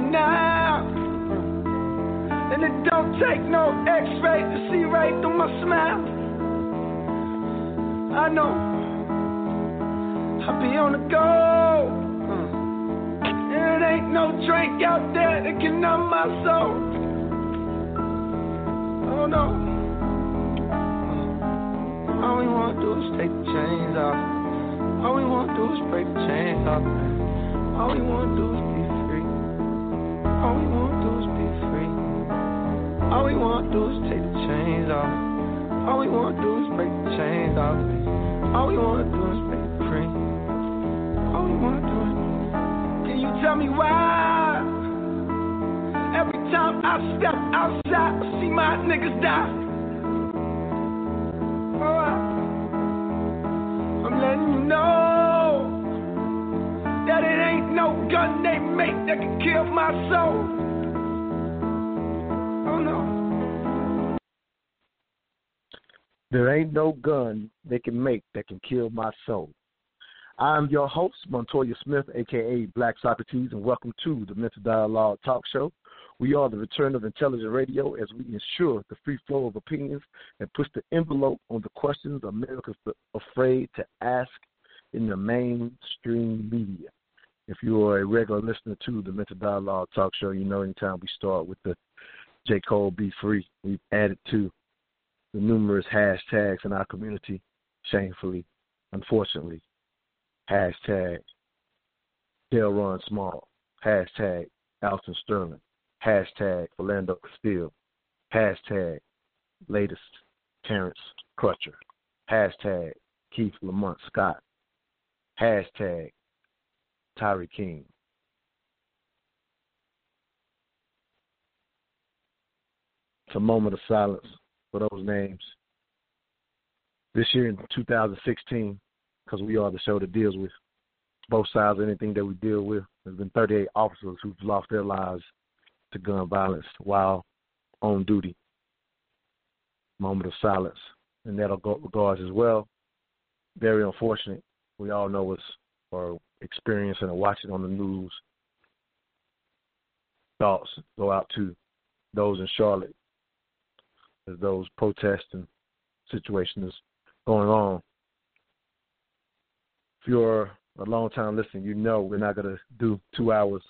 Now. And it don't take no x-ray to see right through my smile. I know I'll be on the go. And it ain't no drink out there that can numb my soul. Oh no. All we wanna do is take the chains off. All we wanna do is break the chains off. All we wanna do is all we want to do is be free. All we want to do is take the chains off. All we want to do is break the chains off. All we want to do is break free. All we want to do is. Can you tell me why? Every time I step outside, I see my niggas die. That can kill my soul. Oh no. There ain't no gun they can make that can kill my soul. I'm your host, Montoya Smith, aka Black Socrates, and welcome to the Mental Dialogue Talk Show. We are the return of intelligent radio as we ensure the free flow of opinions and push the envelope on the questions America's afraid to ask in the mainstream media. If you are a regular listener to the Mental Dialogue Talk Show, you know anytime we start with the J. Cole Be Free, we've added to the numerous hashtags in our community, shamefully, unfortunately. Hashtag Delrawn Small, hashtag Alton Sterling, hashtag Philando Castile, hashtag latest Terrence Crutcher, hashtag Keith Lamont Scott, hashtag Tyree King. It's a moment of silence for those names. This year in 2016, because we are the show that deals with both sides of anything that we deal with, there's been 38 officers who've lost their lives to gun violence while on duty. Moment of silence in that regards as well. Very unfortunate. We all know what's or experiencing or watching on the news, thoughts go out to those in Charlotte as those protests and situations going on. If you're a long time listener, you know we're not going to do two hours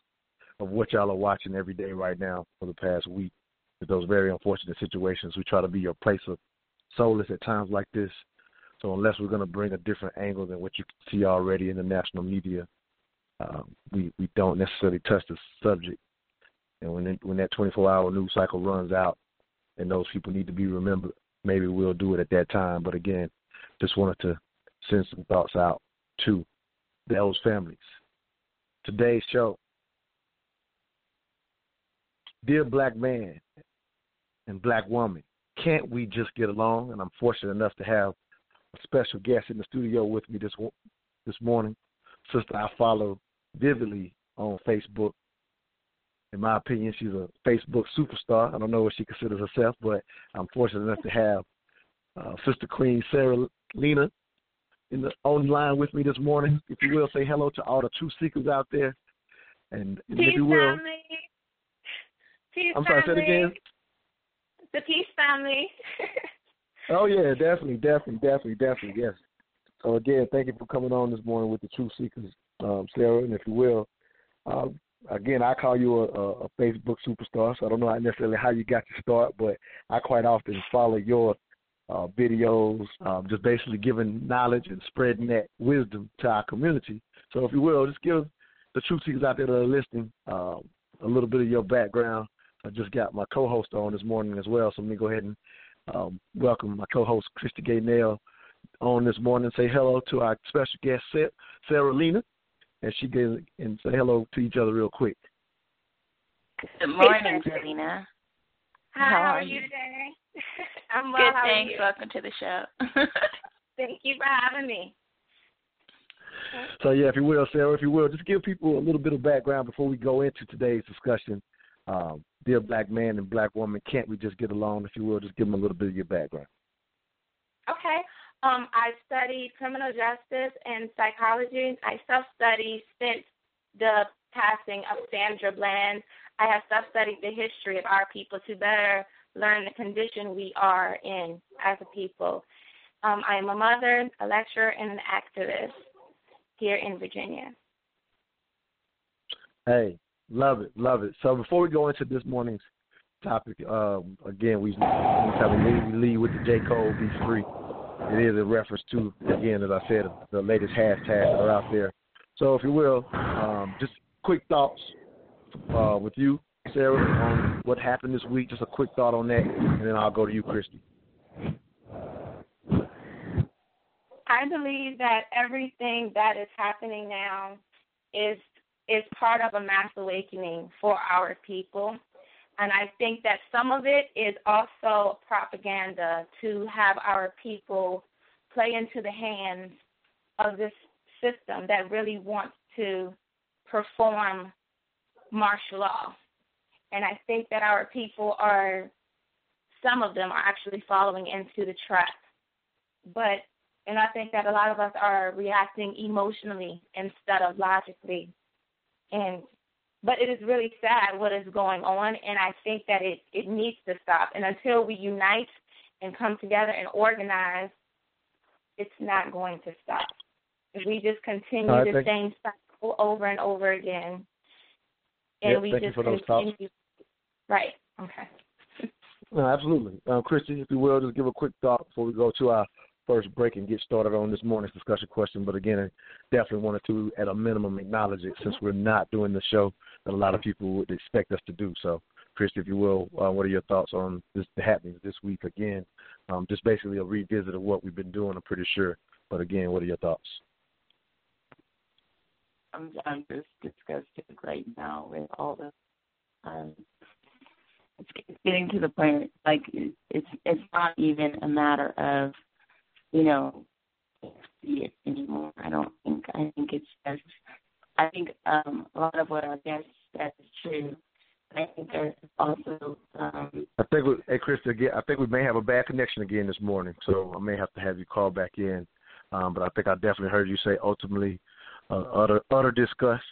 of what y'all are watching every day right now for the past week. With those very unfortunate situations, we try to be your place of solace at times like this so unless we're going to bring a different angle than what you can see already in the national media, um, we we don't necessarily touch the subject. And when when that 24-hour news cycle runs out, and those people need to be remembered, maybe we'll do it at that time. But again, just wanted to send some thoughts out to those families. Today's show, dear black man and black woman, can't we just get along? And I'm fortunate enough to have special guest in the studio with me this this morning. Sister I follow vividly on Facebook. In my opinion, she's a Facebook superstar. I don't know what she considers herself, but I'm fortunate enough to have uh, Sister Queen Sarah Lena in the on line with me this morning. If you will, say hello to all the true seekers out there. And, and Peace if you will, family. Peace I'm sorry, say it family. again. The Peace family. Oh yeah, definitely, definitely, definitely, definitely, yes. So again, thank you for coming on this morning with the Truth Seekers, um, Sarah, and if you will, uh, again, I call you a, a, Facebook superstar. So I don't know necessarily how you got your start, but I quite often follow your uh, videos, um, just basically giving knowledge and spreading that wisdom to our community. So if you will, just give the truth seekers out there that are listening, uh, a little bit of your background. I just got my co-host on this morning as well, so let me go ahead and um, welcome my co-host Christy Gaynell on this morning. Say hello to our special guest Sarah Lena, and she can and say hello to each other real quick. Good morning, Selena. Hi, how, how are you today? I'm well. Good, how thanks. Welcome to the show. Thank you for having me. So yeah, if you will, Sarah, if you will, just give people a little bit of background before we go into today's discussion. Um, dear black man and black woman, can't we just get along? If you will, just give them a little bit of your background. Okay. Um, I studied criminal justice and psychology. I self-studied since the passing of Sandra Bland. I have self-studied the history of our people to better learn the condition we are in as a people. Um, I am a mother, a lecturer, and an activist here in Virginia. Hey, love it, love it. So before we go into this morning's topic, um, again, we we lead with the J Cole Be Free. It is a reference to, again, as I said, the latest hashtags that are out there. So if you will, um, just quick thoughts uh, with you, Sarah, on what happened this week. Just a quick thought on that, and then I'll go to you, Christy. I believe that everything that is happening now is is part of a mass awakening for our people. And I think that some of it is also propaganda to have our people play into the hands of this system that really wants to perform martial law. And I think that our people are, some of them are actually following into the trap. But and I think that a lot of us are reacting emotionally instead of logically. And but it is really sad what is going on and I think that it, it needs to stop. And until we unite and come together and organize, it's not going to stop. If we just continue the same cycle over and over again and yep, we just continue Right. Okay. no, absolutely. Um, Christy, if you will, just give a quick thought before we go to our first break and get started on this morning's discussion question. But again, I definitely wanted to, at a minimum, acknowledge it since we're not doing the show that a lot of people would expect us to do. So, Chris, if you will, uh, what are your thoughts on this, the happenings this week? Again, um, just basically a revisit of what we've been doing, I'm pretty sure. But again, what are your thoughts? I'm, I'm just disgusted right now with all the um, it's getting to the point like it's it's not even a matter of you know, see it anymore. I don't think. I think it's just. I think um, a lot of what our guest said is true. I think there's also. Um, I think, we, hey, Chris, again, I think we may have a bad connection again this morning, so I may have to have you call back in. Um, but I think I definitely heard you say ultimately uh, utter utter disgust.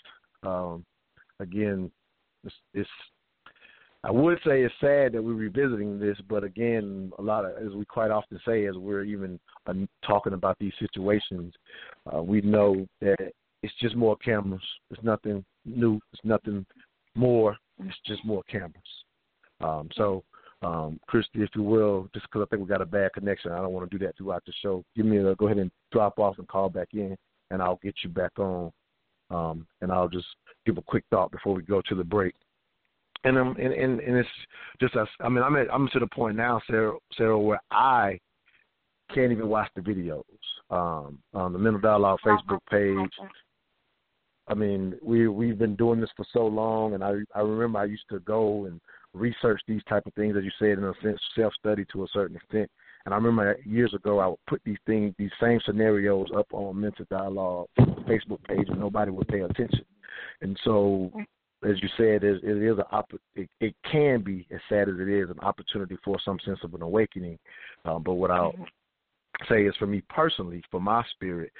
Um, again, it's, it's I would say it's sad that we're revisiting this, but again, a lot of, as we quite often say, as we're even uh, talking about these situations, uh, we know that it's just more cameras. It's nothing new. It's nothing more. It's just more cameras. Um, so, um, Christy, if you will, just because I think we got a bad connection, I don't want to do that throughout the show. Give me a go ahead and drop off and call back in, and I'll get you back on. Um, and I'll just give a quick thought before we go to the break and um and, and and it's just us. I mean, I'm at I'm to the point now, Sarah, Sarah, where I can't even watch the videos um, on the Mental Dialogue Facebook page. I mean, we we've been doing this for so long, and I I remember I used to go and research these type of things, as you said, in a sense, self study to a certain extent. And I remember years ago, I would put these things, these same scenarios up on Mental Dialogue Facebook page, and nobody would pay attention. And so as you said, it, it is a it, it can be as sad as it is an opportunity for some sense of an awakening. Um, but what I'll mm-hmm. say is for me personally, for my spirit,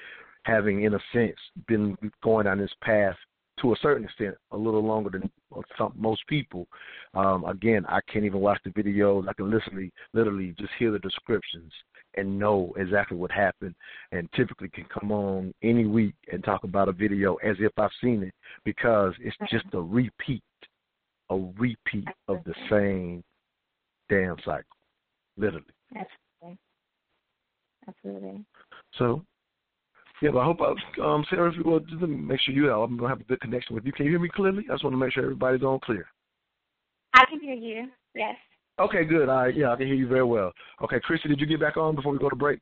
having in a sense been going down this path to a certain extent a little longer than some, most people. Um, again, I can't even watch the videos. I can literally, literally just hear the descriptions and know exactly what happened and typically can come on any week and talk about a video as if I've seen it because it's just a repeat, a repeat of the same damn cycle. Literally. Absolutely. Absolutely. So Yeah, but I hope, I, um, Sarah, if you will, just make sure you know, I'm going to have a good connection with you. Can you hear me clearly? I just want to make sure everybody's on clear. I can hear you, yes. Okay, good. All right, yeah, I can hear you very well. Okay, Christy, did you get back on before we go to break?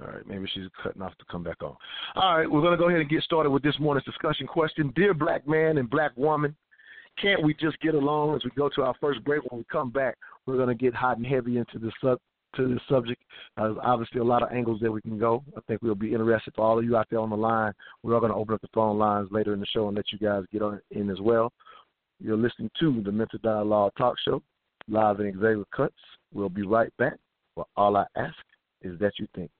All right, maybe she's cutting off to come back on. All right, we're going to go ahead and get started with this morning's discussion question. Dear black man and black woman, can't we just get along as we go to our first break? When we come back, we're going to get hot and heavy into the sub to this subject. Uh, obviously, a lot of angles that we can go. I think we'll be interested for all of you out there on the line. We are going to open up the phone lines later in the show and let you guys get on in as well. You're listening to the Mental Dialogue Talk Show, live in Executive Cuts. We'll be right back. Well, all I ask is that you think.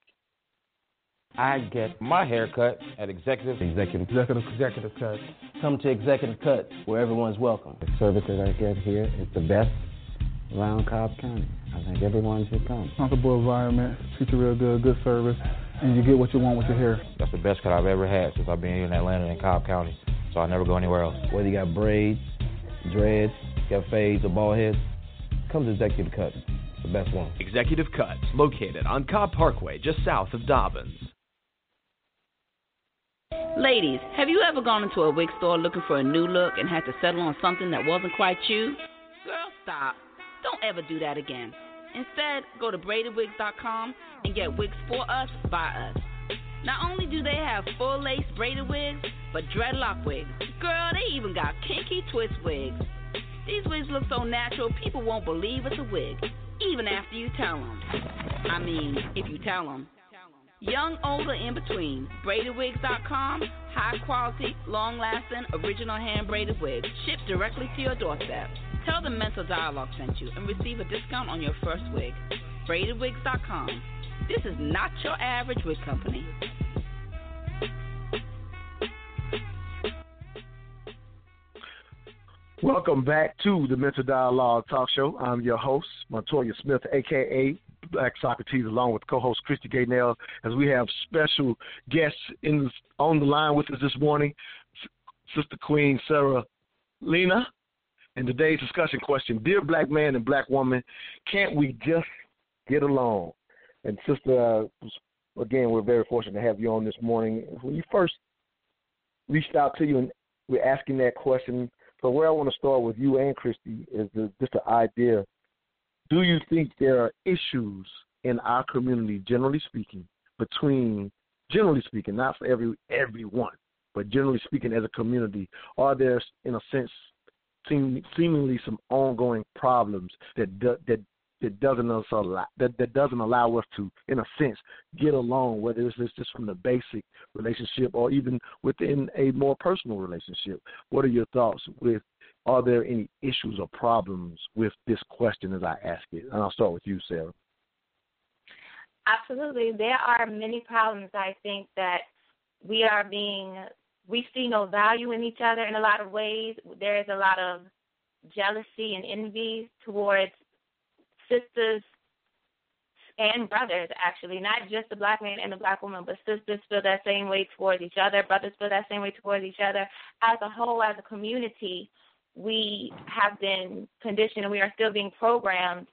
I get my haircut at Executive Executive Executive Executive Cuts. Come to Executive Cuts where everyone's welcome. The service that I get here is the best around Cobb County. I think everyone should come. Comfortable environment, treat you real good, good service, and you get what you want with your hair. That's the best cut I've ever had since I've been here in Atlanta and Cobb County. So I never go anywhere else. Whether you got braids, dreads, you got fades or bald heads, come to Executive Cuts. The best one. Executive Cuts, located on Cobb Parkway, just south of Dobbins. Ladies, have you ever gone into a wig store looking for a new look and had to settle on something that wasn't quite you? Girl, stop. Don't ever do that again. Instead, go to braidedwigs.com and get wigs for us by us. Not only do they have full lace braided wigs, but dreadlock wigs. Girl, they even got kinky twist wigs. These wigs look so natural, people won't believe it's a wig, even after you tell them. I mean, if you tell them. Young, old, or in between, braidedwigs.com, high quality, long lasting, original hand braided wigs, shipped directly to your doorstep. Tell them Mental Dialogue sent you and receive a discount on your first wig. Braidedwigs.com. This is not your average wig company. Welcome back to the Mental Dialogue Talk Show. I'm your host, Montoya Smith, aka Black Socrates, along with co-host Christy Gaynell, as we have special guests in on the line with us this morning, Sister Queen Sarah Lena. And today's discussion question: Dear Black man and Black woman, can't we just get along? And Sister, uh, again, we're very fortunate to have you on this morning. When you first reached out to you and we're asking that question, so where I want to start with you and Christy is the, just the idea do you think there are issues in our community, generally speaking, between generally speaking, not for every everyone, but generally speaking, as a community, are there, in a sense, seem, seemingly some ongoing problems that that that doesn't us allow that, that doesn't allow us to, in a sense, get along, whether it's just from the basic relationship or even within a more personal relationship. What are your thoughts with are there any issues or problems with this question as I ask it? And I'll start with you, Sarah. Absolutely. There are many problems, I think, that we are being, we see no value in each other in a lot of ways. There is a lot of jealousy and envy towards sisters and brothers, actually, not just the black man and the black woman, but sisters feel that same way towards each other, brothers feel that same way towards each other. As a whole, as a community, we have been conditioned and we are still being programmed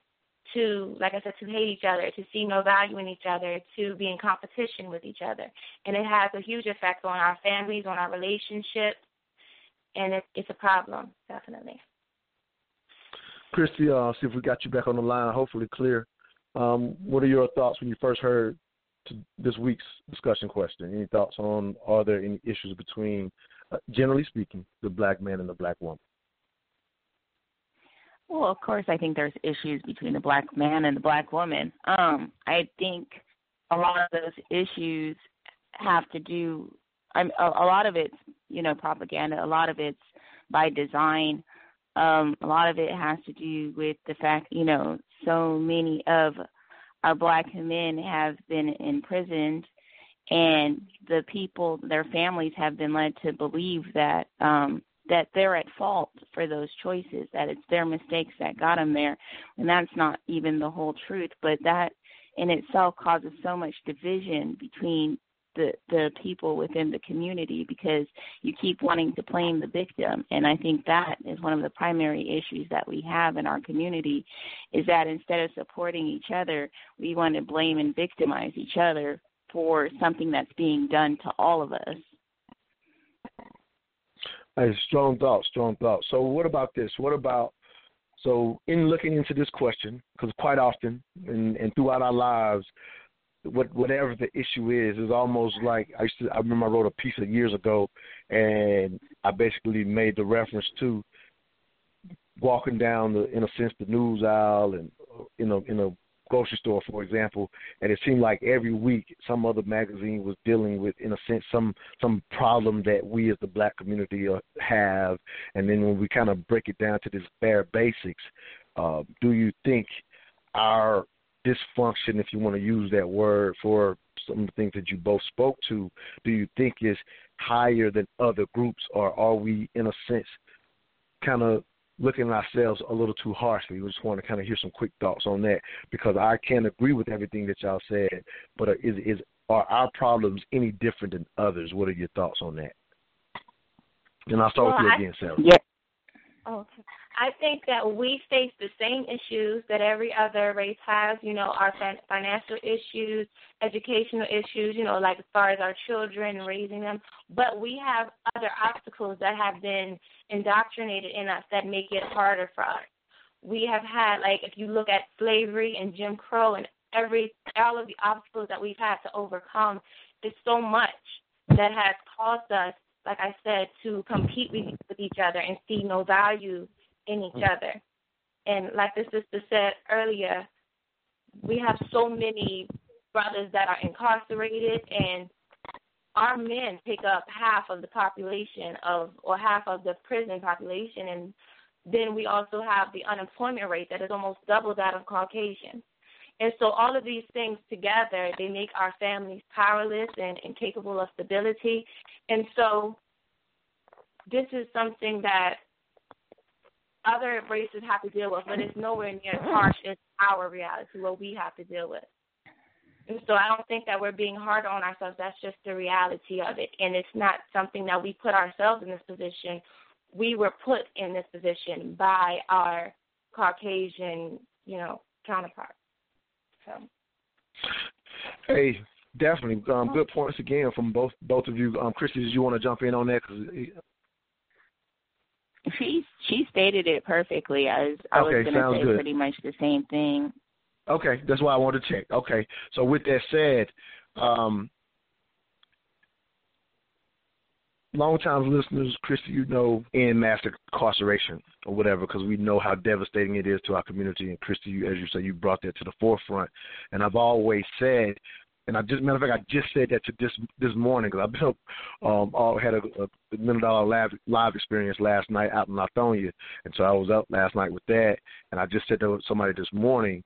to, like I said, to hate each other, to see no value in each other, to be in competition with each other. And it has a huge effect on our families, on our relationships, and it, it's a problem, definitely. Christy, uh, see if we got you back on the line, hopefully clear. Um, what are your thoughts when you first heard this week's discussion question? Any thoughts on are there any issues between, uh, generally speaking, the black man and the black woman? Well, of course, I think there's issues between the black man and the black woman. Um, I think a lot of those issues have to do. I'm a, a lot of it's you know propaganda. A lot of it's by design. Um, a lot of it has to do with the fact you know so many of our black men have been imprisoned and the people their families have been led to believe that um that they're at fault for those choices, that it's their mistakes that got them there. And that's not even the whole truth, but that in itself causes so much division between the the people within the community because you keep wanting to blame the victim and i think that is one of the primary issues that we have in our community is that instead of supporting each other we want to blame and victimize each other for something that's being done to all of us Hey, strong thought, strong thought. So, what about this? What about so in looking into this question, because quite often and, and throughout our lives, what whatever the issue is is almost like I used to. I remember I wrote a piece of years ago, and I basically made the reference to walking down the, in a sense, the news aisle and in a in a grocery store, for example, and it seemed like every week some other magazine was dealing with, in a sense, some some problem that we as the black community uh, have, and then when we kind of break it down to this bare basics, uh, do you think our dysfunction, if you want to use that word for some of the things that you both spoke to, do you think is higher than other groups, or are we, in a sense, kind of looking at ourselves a little too harshly. We just want to kind of hear some quick thoughts on that because I can't agree with everything that y'all said, but is is are our problems any different than others? What are your thoughts on that? And I'll start well, with you I, again, Sarah. Yeah. Okay. I think that we face the same issues that every other race has, you know, our fin- financial issues, educational issues, you know, like as far as our children raising them. But we have other obstacles that have been indoctrinated in us that make it harder for us. We have had, like, if you look at slavery and Jim Crow and every, all of the obstacles that we've had to overcome, it's so much that has caused us, like I said, to compete with, with each other and see no value in each mm. other. And like the sister said earlier, we have so many brothers that are incarcerated and our men pick up half of the population of or half of the prison population and then we also have the unemployment rate that is almost double that of Caucasian. And so all of these things together, they make our families powerless and incapable of stability. And so this is something that other races have to deal with, but it's nowhere near as harsh as our reality, what we have to deal with. And so I don't think that we're being hard on ourselves. That's just the reality of it. And it's not something that we put ourselves in this position. We were put in this position by our Caucasian, you know, counterparts. So. Hey, definitely. Um, good points again from both both of you. Um, Christy, did you want to jump in on that? Cause she she stated it perfectly. I was I Okay, was gonna say good. pretty much the same thing. Okay, that's why I wanted to check. Okay, so with that said, um, long-time listeners, Christy, you know, in mass incarceration or whatever, because we know how devastating it is to our community. And Christy, you, as you say, you brought that to the forefront. And I've always said, and I just matter of fact, I just said that to this this morning because I've been um, all had a, a million dollar live live experience last night out in Lithonia, and so I was up last night with that, and I just said to somebody this morning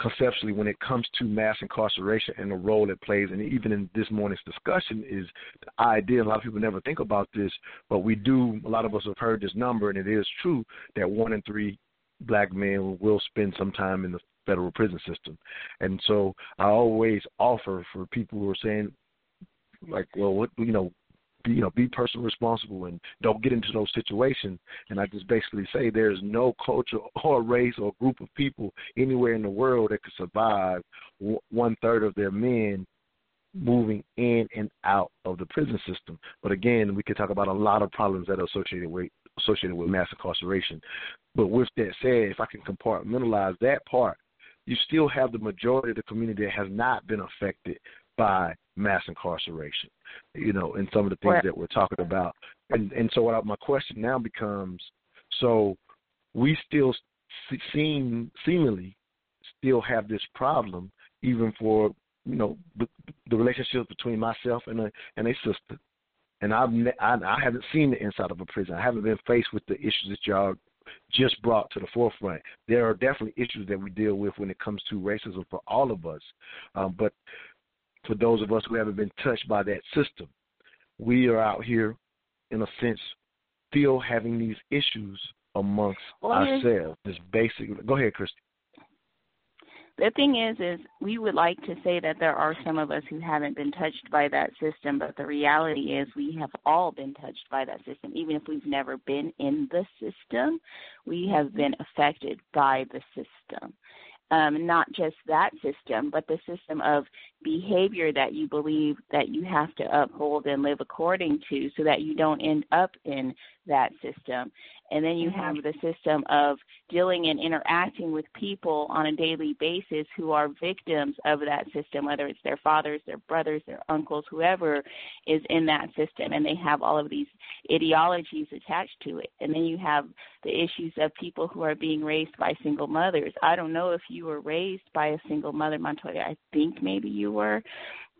conceptually when it comes to mass incarceration and the role it plays. And even in this morning's discussion is the idea a lot of people never think about this but we do a lot of us have heard this number and it is true that one in three black men will spend some time in the federal prison system. And so i always offer for people who are saying like well what you know be, you know, be personally responsible and don't get into those situations. And I just basically say there's no culture or race or group of people anywhere in the world that could survive one third of their men moving in and out of the prison system. But again, we could talk about a lot of problems that are associated with associated with mass incarceration. But with that said, if I can compartmentalize that part, you still have the majority of the community that has not been affected by mass incarceration, you know, and some of the things Right. that we're talking about. And and so what I, my question now becomes, so we still seem seemingly still have this problem, even for you know the, the relationship between myself and a and a sister. And I've ne- I, I haven't seen the inside of a prison. I haven't been faced with the issues that y'all just brought to the forefront. There are definitely issues that we deal with when it comes to racism for all of us. Um, but for those of us who haven't been touched by that system, we are out here, in a sense, still having these issues amongst Well, ourselves. This basic. Go ahead, Christy. the thing is is we would like to say that there are some of us who haven't been touched by that system but the reality is we have all been touched by that system even if we've never been in the system we have mm-hmm. been affected by the system um, not just that system, but the system of behavior that you believe that you have to uphold and live according to so that you don't end up in that system. And then you have mm-hmm. the system of dealing and interacting with people on a daily basis who are victims of that system, whether it's their fathers, their brothers, their uncles, whoever is in that system. And they have all of these ideologies attached to it. And then you have the issues of people who are being raised by single mothers. I don't know if you were raised by a single mother, Montoya. I think maybe you were.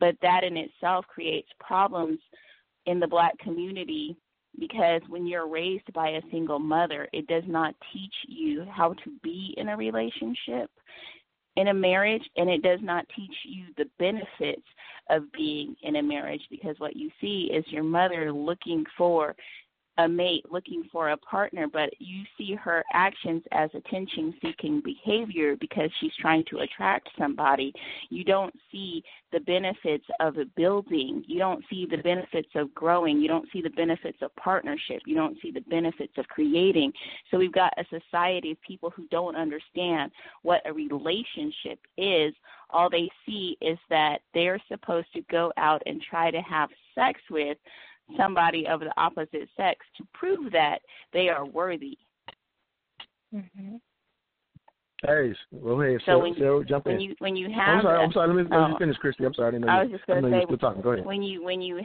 But that in itself creates problems in the black community because when you're raised by a single mother, it does not teach you how to be in a relationship, in a marriage, and it does not teach you the benefits of being in a marriage because what you see is your mother looking for a mate looking for a partner, but you see her actions as attention seeking behavior because she's trying to attract somebody. You don't see the benefits of building. You don't see the benefits of growing. You don't see the benefits of partnership. You don't see the benefits of creating. So we've got a society of people who don't understand what a relationship is. All they see is that they're supposed to go out and try to have sex with somebody of the opposite sex to prove that they are worthy. Mm-hmm. Hey, go ahead. So Sarah, when, Sarah, jump when in. you when you have I'm sorry. the- I'm sorry. Let me, let me oh, finish, Christy. I'm sorry. I didn't know I you, was just going to you say were talking. Go ahead. when you when you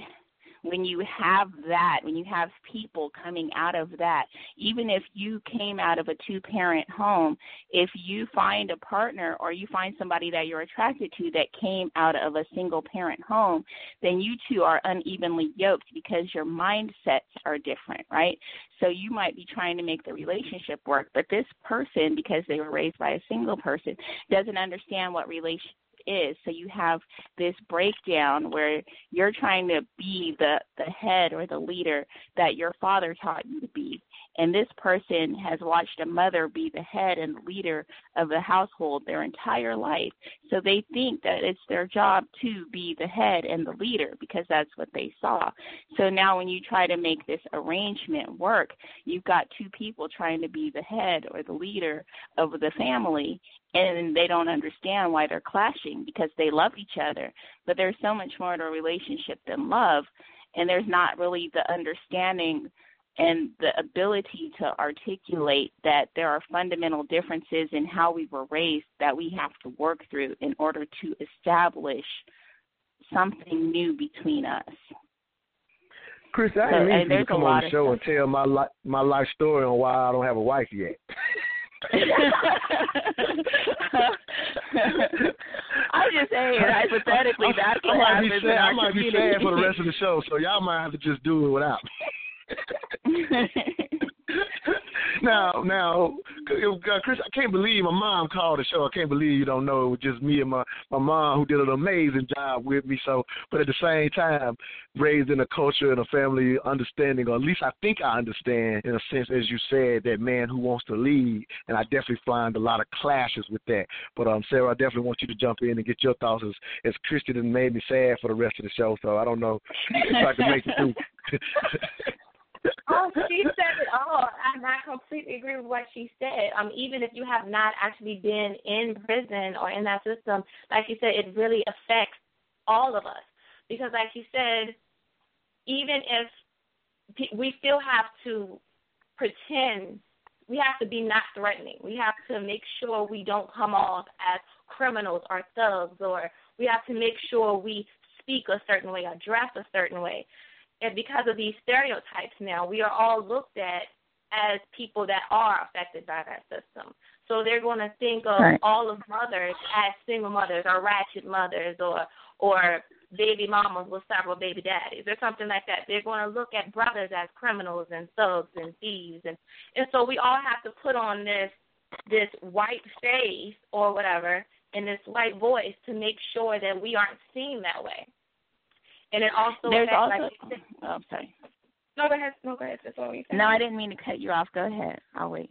when you have that, when you have people coming out of that, even if you came out of a two parent home, if you find a partner or you find somebody that you're attracted to that came out of a single parent home, then you two are unevenly yoked because your mindsets are different, right? So you might be trying to make the relationship work, but this person, because they were raised by a single person, doesn't understand what relation is. So you have this breakdown where you're trying to be the the head or the leader that your father taught you to be. And this person has watched a mother be the head and leader of the household their entire life. So they think that it's their job to be the head and the leader because that's what they saw. So now when you try to make this arrangement work, you've got two people trying to be the head or the leader of the family and they don't understand why they're clashing because they love each other. But there's so much more to a relationship than love, and there's not really the understanding and the ability to articulate that there are fundamental differences in how we were raised that we have to work through in order to establish something new between us. Chris, I So, didn't you to come on the show and tell my li- my life story on why I don't have a wife yet. I'm just saying, hypothetically, that's I what might be happens sad. I might be sad for the rest of the show, so y'all might have to just do it without me. now, now, uh, Chris, I can't believe my mom called the show. I can't believe you don't know it was just me and my my mom who did an amazing job with me. So, but at the same time, raised in a culture and a family understanding, or at least I think I understand in a sense, as you said, that man who wants to lead, and I definitely find a lot of clashes with that. But um, Sarah, I definitely want you to jump in and get your thoughts as as Christian made me sad for the rest of the show. So I don't know if I can make it through. oh, she said it all. And I completely agree with what she said. Um, even if you have not actually been in prison or in that system, like you said, it really affects all of us. Because, like you said, even if we still have to pretend, we have to be not threatening. We have to make sure we don't come off as criminals or thugs, or we have to make sure we speak a certain way or dress a certain way and because of these stereotypes now, we are all looked at as people that are affected by that system. So they're going to think of Right. all of mothers as single mothers or ratchet mothers or or baby mamas with several baby daddies or something like that. They're going to look at brothers as criminals and thugs and thieves and and so we all have to put on this this white face or whatever and this white voice to make sure that we aren't seen that way. And it also There's affects, also. like Oh, I'm sorry. no, go ahead. No, go ahead. That's all you said. No, I didn't mean to cut you off. Go ahead. I'll wait.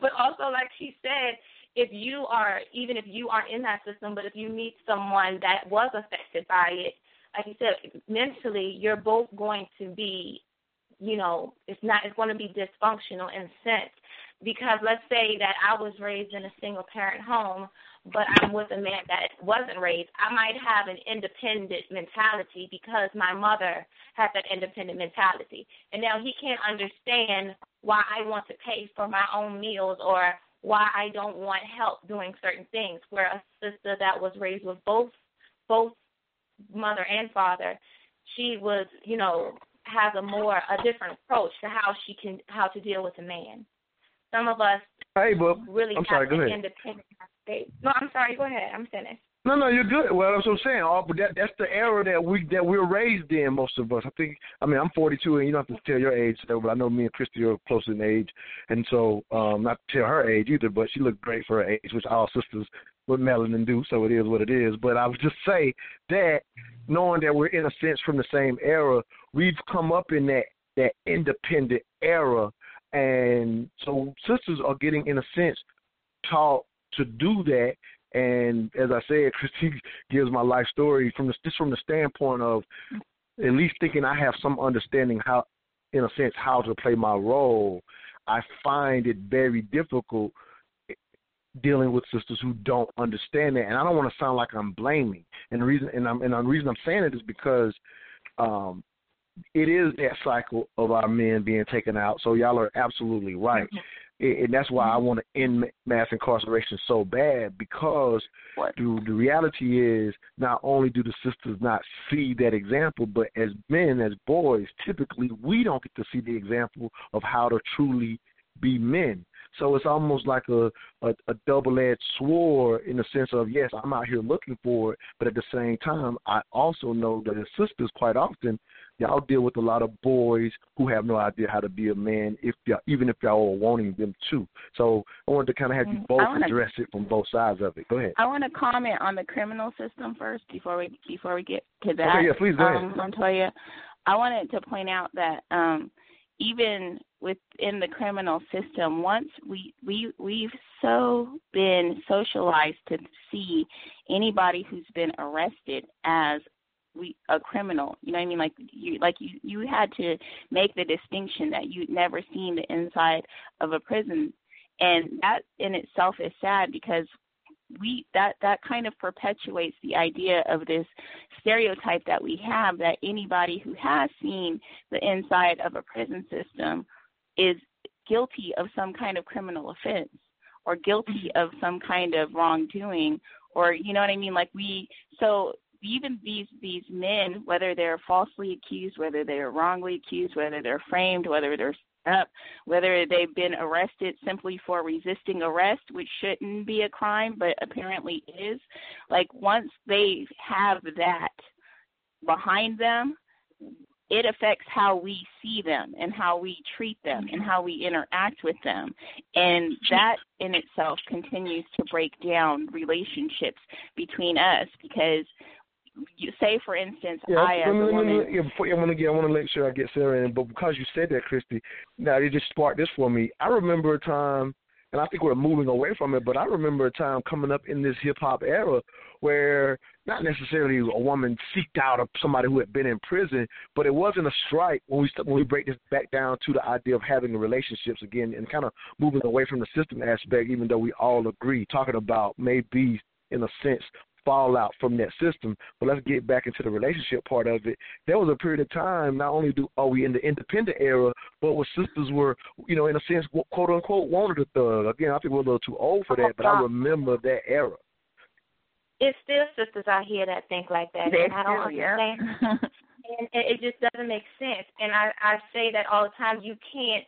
But also, like she said, if you are even if you aren't in that system, but if you meet someone that was affected by it, like you said, mentally you're both going to be, you know, it's not it's going to be dysfunctional in sense because let's say that I was raised in a single parent home, but I'm with a man that wasn't raised, I might have an independent mentality because my mother has that independent mentality. And now he can't understand why I want to pay for my own meals or why I don't want help doing certain things. Where a sister that was raised with both both mother and father, she was, you know, has a more a different approach to how she can how to deal with a man. Some of us hey, but really I'm have sorry, go an ahead. independent state. No, I'm sorry. Go ahead. I'm finished. No, no, you're good. Well, that's what I'm saying. All, but that that's the era that we that we're raised in. Most of us. I think. I mean, I'm 42, and you don't have to tell your age. But I know me and Christy are close in age, and so um, not to tell her age either. But she looked great for her age, which all sisters with melanin do. So it is what it is. But I would just say that knowing that we're in a sense from the same era, we've come up in that that independent era, and so sisters are getting in a sense taught to do that and as I said, Christy gives my life story from the just from the standpoint of at least thinking I have some understanding how, in a sense, how to play my role. I find it very difficult dealing with sisters who don't understand that, and I don't want to sound like I'm blaming. And the reason, and I'm, and the reason I'm saying it is because um, it is that cycle of our men being taken out. So y'all are absolutely right. Mm-hmm. And that's why I want to end mass incarceration so bad because the, the reality is not only do the sisters not see that example, but as men, as boys, typically we don't get to see the example of how to truly be men. So it's almost like a, a, a double edged sword in the sense of yes, I'm out here looking for it, but at the same time, I also know that as sisters, quite often, y'all deal with a lot of boys who have no idea how to be a man, if y'all, even if y'all are wanting them to. So I wanted to kind of have you both wanna, address it from both sides of it. Go ahead. I want to comment on the criminal system first before we before we get to that. Okay, yeah, please go um, ahead. Montoya, I wanted to point out that um, even within the criminal system, once we we we've so been socialized to see anybody who's been arrested as we a criminal. You know what I mean? Like you like you you had to make the distinction that you'd never seen the inside of a prison, and that in itself is sad because we that that kind of perpetuates the idea of this stereotype that we have that anybody who has seen the inside of a prison system is guilty of some kind of criminal offense or guilty mm-hmm. of some kind of wrongdoing or you know what I mean like we so even these these men whether they're falsely accused whether they're wrongly accused whether they're framed whether they're up, whether they've been arrested simply for resisting arrest, which shouldn't be a crime, but apparently is. Like once they have that behind them, it affects how we see them and how we treat them and how we interact with them. And that in itself continues to break down relationships between us because you say for instance yeah, I as me, a me, woman yeah, before, I want to get I want to make sure I get Sarah in, but because you said that, Christy, now it just sparked this for me. I remember a time, and I think we're moving away from it, but I remember a time coming up in this hip hop era where not necessarily a woman seeked out somebody who had been in prison, but it wasn't a strike when we when we break this back down to the idea of having relationships again and kind of moving away from the system aspect, even though we all agree, talking about maybe in a sense fallout from that system. But let's get back into the relationship part of it. There was a period of time, not only do are we in the independent era, but where sisters were, you know, in a sense, quote unquote, wanted a thug. Again, I think we're a little too old for that, but I oh, remember that era. It's still sisters out here that think like that, They're and I don't still, yeah. understand. and it just doesn't make sense. And I I say that all the time. You can't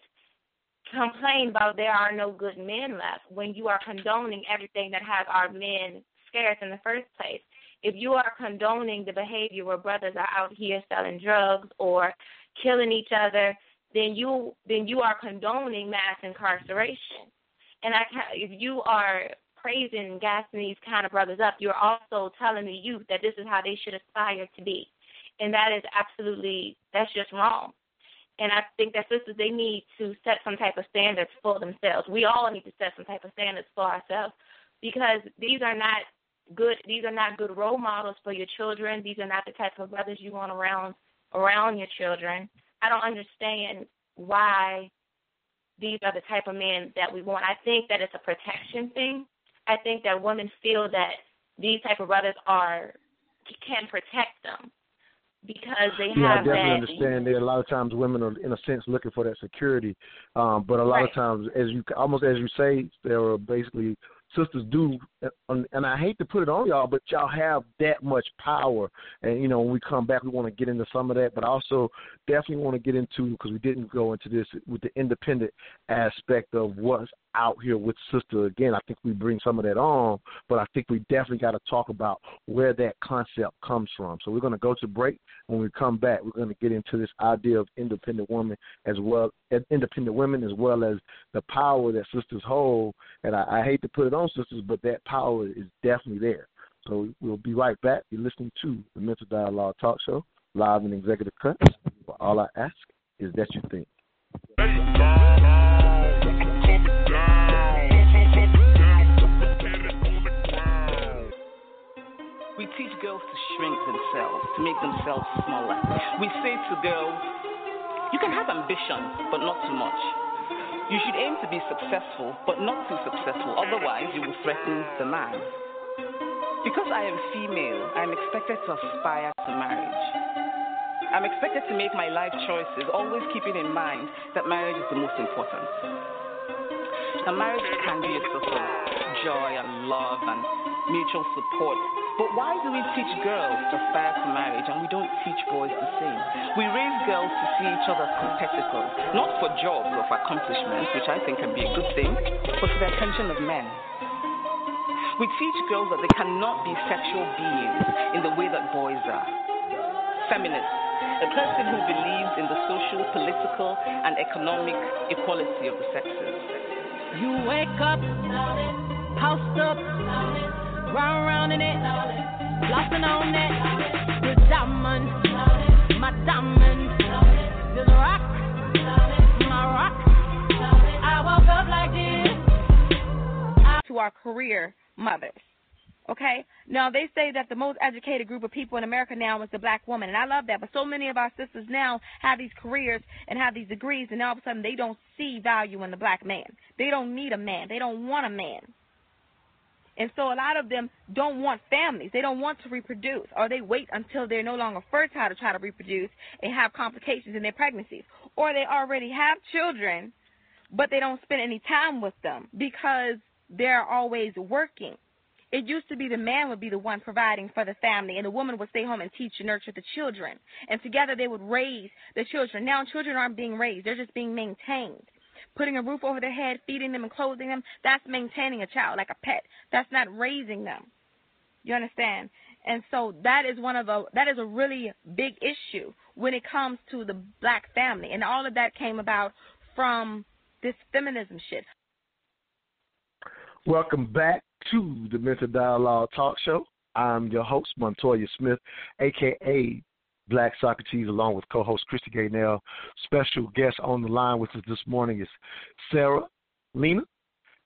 complain about there are no good men left when you are condoning everything that has our men scarce in the first place. If you are condoning the behavior where brothers are out here selling drugs or killing each other, then you then you are condoning mass incarceration. And I if you are praising and gassing these kind of brothers up, you're also telling the youth that this is how they should aspire to be. And that is absolutely that's just wrong. And I think that sisters they need to set some type of standards for themselves. We all need to set some type of standards for ourselves because these are not good these are not good role models for your children. These are not the type of brothers you want around around your children. I don't understand why these are the type of men that we want. I think that it's a protection thing. I think that women feel that these type of brothers are can protect them because they yeah, have I definitely that. understand that a lot of times women are in a sense looking for that security, um, but a lot Right. of times, as you almost as you say, they are basically sisters do, and, and I hate to put it on y'all, but y'all have that much power, and you know when we come back, we want to get into some of that, but also definitely want to get into because we didn't go into this with the independent aspect of what's out here with sister again. I think we bring some of that on, but I think we definitely got to talk about where that concept comes from. So we're going to go to break. When we come back, we're going to get into this idea of independent women as well, independent women as well as the power that sisters hold. And I, I hate to put it on sisters, but that power is definitely there. So we'll be right back. You're listening to the Mental Dialogue Talk Show, live and executive cut. All I ask is that you think. We teach girls to shrink themselves, to make themselves smaller. We say to girls, you can have ambition, but not too much. You should aim to be successful, but not too successful, otherwise, you will threaten the man. Because I am female, I am expected to aspire to marriage. I'm expected to make my life choices, always keeping in mind that marriage is the most important. A marriage can be a source of joy and love and mutual support. But why do we teach girls to to marriage and we don't teach boys the same? We raise girls to see each other as competitors, not for jobs or for accomplishments, which I think can be a good thing, but for the attention of men. We teach girls that they cannot be sexual beings in the way that boys are. Feminists, a person who believes in the social, political, and economic equality of the sexes. You wake up, housed up, in it, on. The diamond, my diamond, rock, my rock. I woke up like this. to our career mothers. Okay? Now, they say that the most educated group of people in America now is the black woman, and I love that. But so many of our sisters now have these careers and have these degrees, and all of a sudden they don't see value in the black man. They don't need a man. They don't want a man. And so a lot of them don't want families. They don't want to reproduce, or they wait until they're no longer fertile to try to reproduce and have complications in their pregnancies. Or they already have children, but they don't spend any time with them because they're always working. It used to be the man would be the one providing for the family, and the woman would stay home and teach and nurture the children. And together they would raise the children. Now children aren't being raised, they're just being maintained. Putting a roof over their head, feeding them and clothing them, that's maintaining a child like a pet. That's not raising them. You understand? And so that is one of the that is a really big issue when it comes to the black family. And all of that came about from this feminism shit. Welcome back to the Mental Dialogue Talk Show. I'm your host, Montoya Smith, aka Black Socrates, along with co-host Christy Gaynell. Special guest on the line with us this morning is Sarah Lena.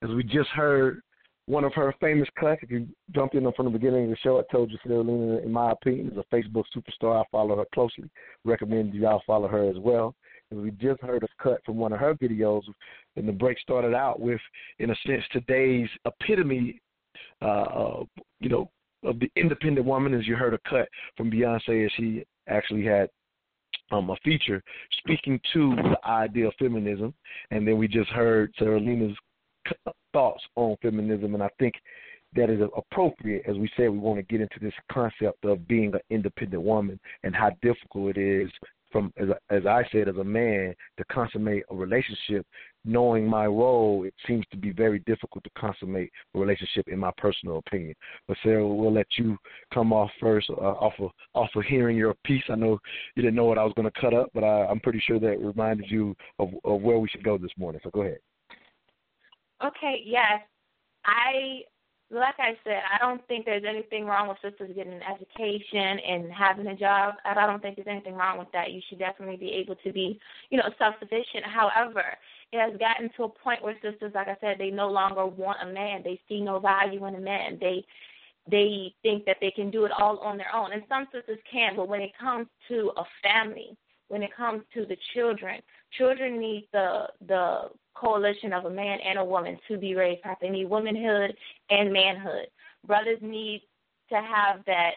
As we just heard one of her famous cuts, if you jumped in from the beginning of the show, I told you Sarah Lena, in my opinion, is a Facebook superstar. I follow her closely. Recommend y'all follow her as well. And we just heard a cut from one of her videos, and the break started out with, in a sense, today's epitome, uh, you know, of the independent woman. As you heard a cut from Beyonce, as she actually had um, a feature speaking to the idea of feminism, and then we just heard Sarah Lena's thoughts on feminism, and I think that is appropriate. As we said, we want to get into this concept of being an independent woman and how difficult it is from as as I said as a man to consummate a relationship, knowing my role, it seems to be very difficult to consummate a relationship in my personal opinion. But Sarah, we'll let you come off first, uh, off of off of hearing your piece. I know you didn't know what I was going to cut up, but I, I'm pretty sure that reminded you of, of where we should go this morning. So go ahead. Okay, yes. I like I said, I don't think there's anything wrong with sisters getting an education and having a job. I don't think there's anything wrong with that. You should definitely be able to be, you know, self sufficient. However, it has gotten to a point where sisters, like I said, they no longer want a man. They see no value in a man. They they think that they can do it all on their own. And some sisters can, but when it comes to a family, when it comes to the children, children need the the coalition of a man and a woman to be raised right. They need womanhood and manhood. Brothers need to have that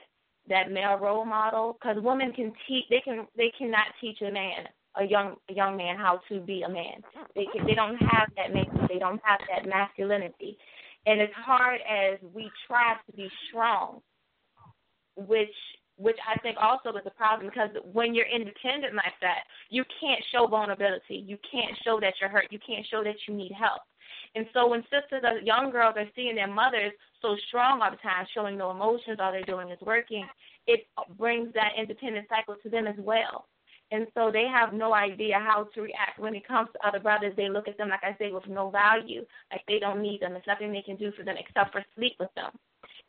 that male role model because women can teach. They can they cannot teach a man a young a young man how to be a man. They can, they don't have that makeup. They don't have that masculinity. And as hard as we try to be strong, which which I think also is a problem because when you're independent like that, you can't show vulnerability. You can't show that you're hurt. You can't show that you need help. And so when sisters or young girls are seeing their mothers so strong all the time, showing no emotions, all they're doing is working, it brings that independent cycle to them as well. And so they have no idea how to react when it comes to other brothers. They look at them, like I say, with no value, like they don't need them. There's nothing they can do for them except for sleep with them.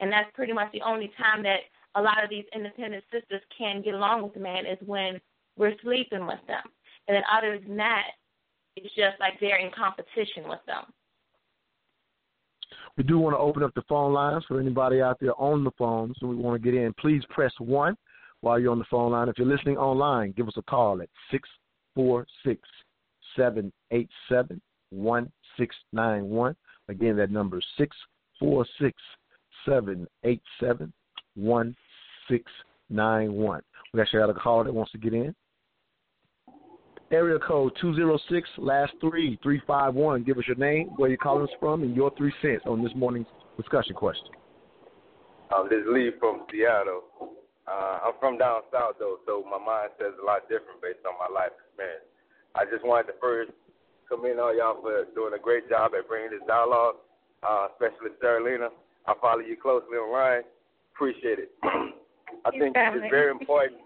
And that's pretty much the only time that a lot of these independent sisters can get along with the man is when we're sleeping with them. And then other than that, it's just like they're in competition with them. We do want to open up the phone lines for anybody out there on the phone, so we want to get in. Please press one while you're on the phone line. If you're listening online, give us a call at six four six seven eight seven one six nine one. Again, that number is six four six seven eight seven one six nine one. We actually got a caller that wants to get in. Area code two zero six last three three five one. Give us your name, where you're calling us from, and your three cents on this morning's discussion question. Um, this is Lee from Seattle. Uh, I'm from down south though, so my mind says a lot different based on my life experience. I just wanted to first commend all y'all for doing a great job at bringing this dialogue, uh, especially Sarah Lena. I follow you closely online. Appreciate it. I think it's very important.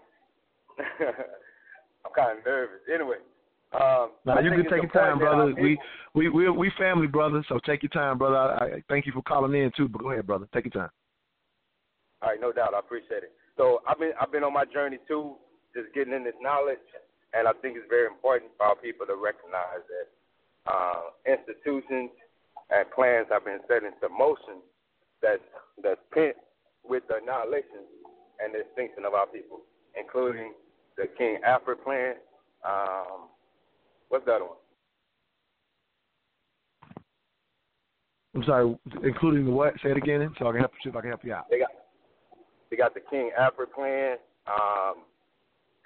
I'm kind of nervous. Anyway. Um, now you can take your time, brother. We we we we family, brother. So take your time, brother. I, I thank you for calling in too. But go ahead, brother. Take your time. All right, no doubt. I appreciate it. So I've been I've been on my journey too, just getting in this knowledge, and I think it's very important for our people to recognize that uh, institutions and plans have been set into motion that's that's pent with the annihilation and the extinction of our people, including the King Alfred Plan. Um, what's that one? I'm sorry, including the what? Say it again, so I can help you. If I can help you out. They got they got the King Alfred Plan, um,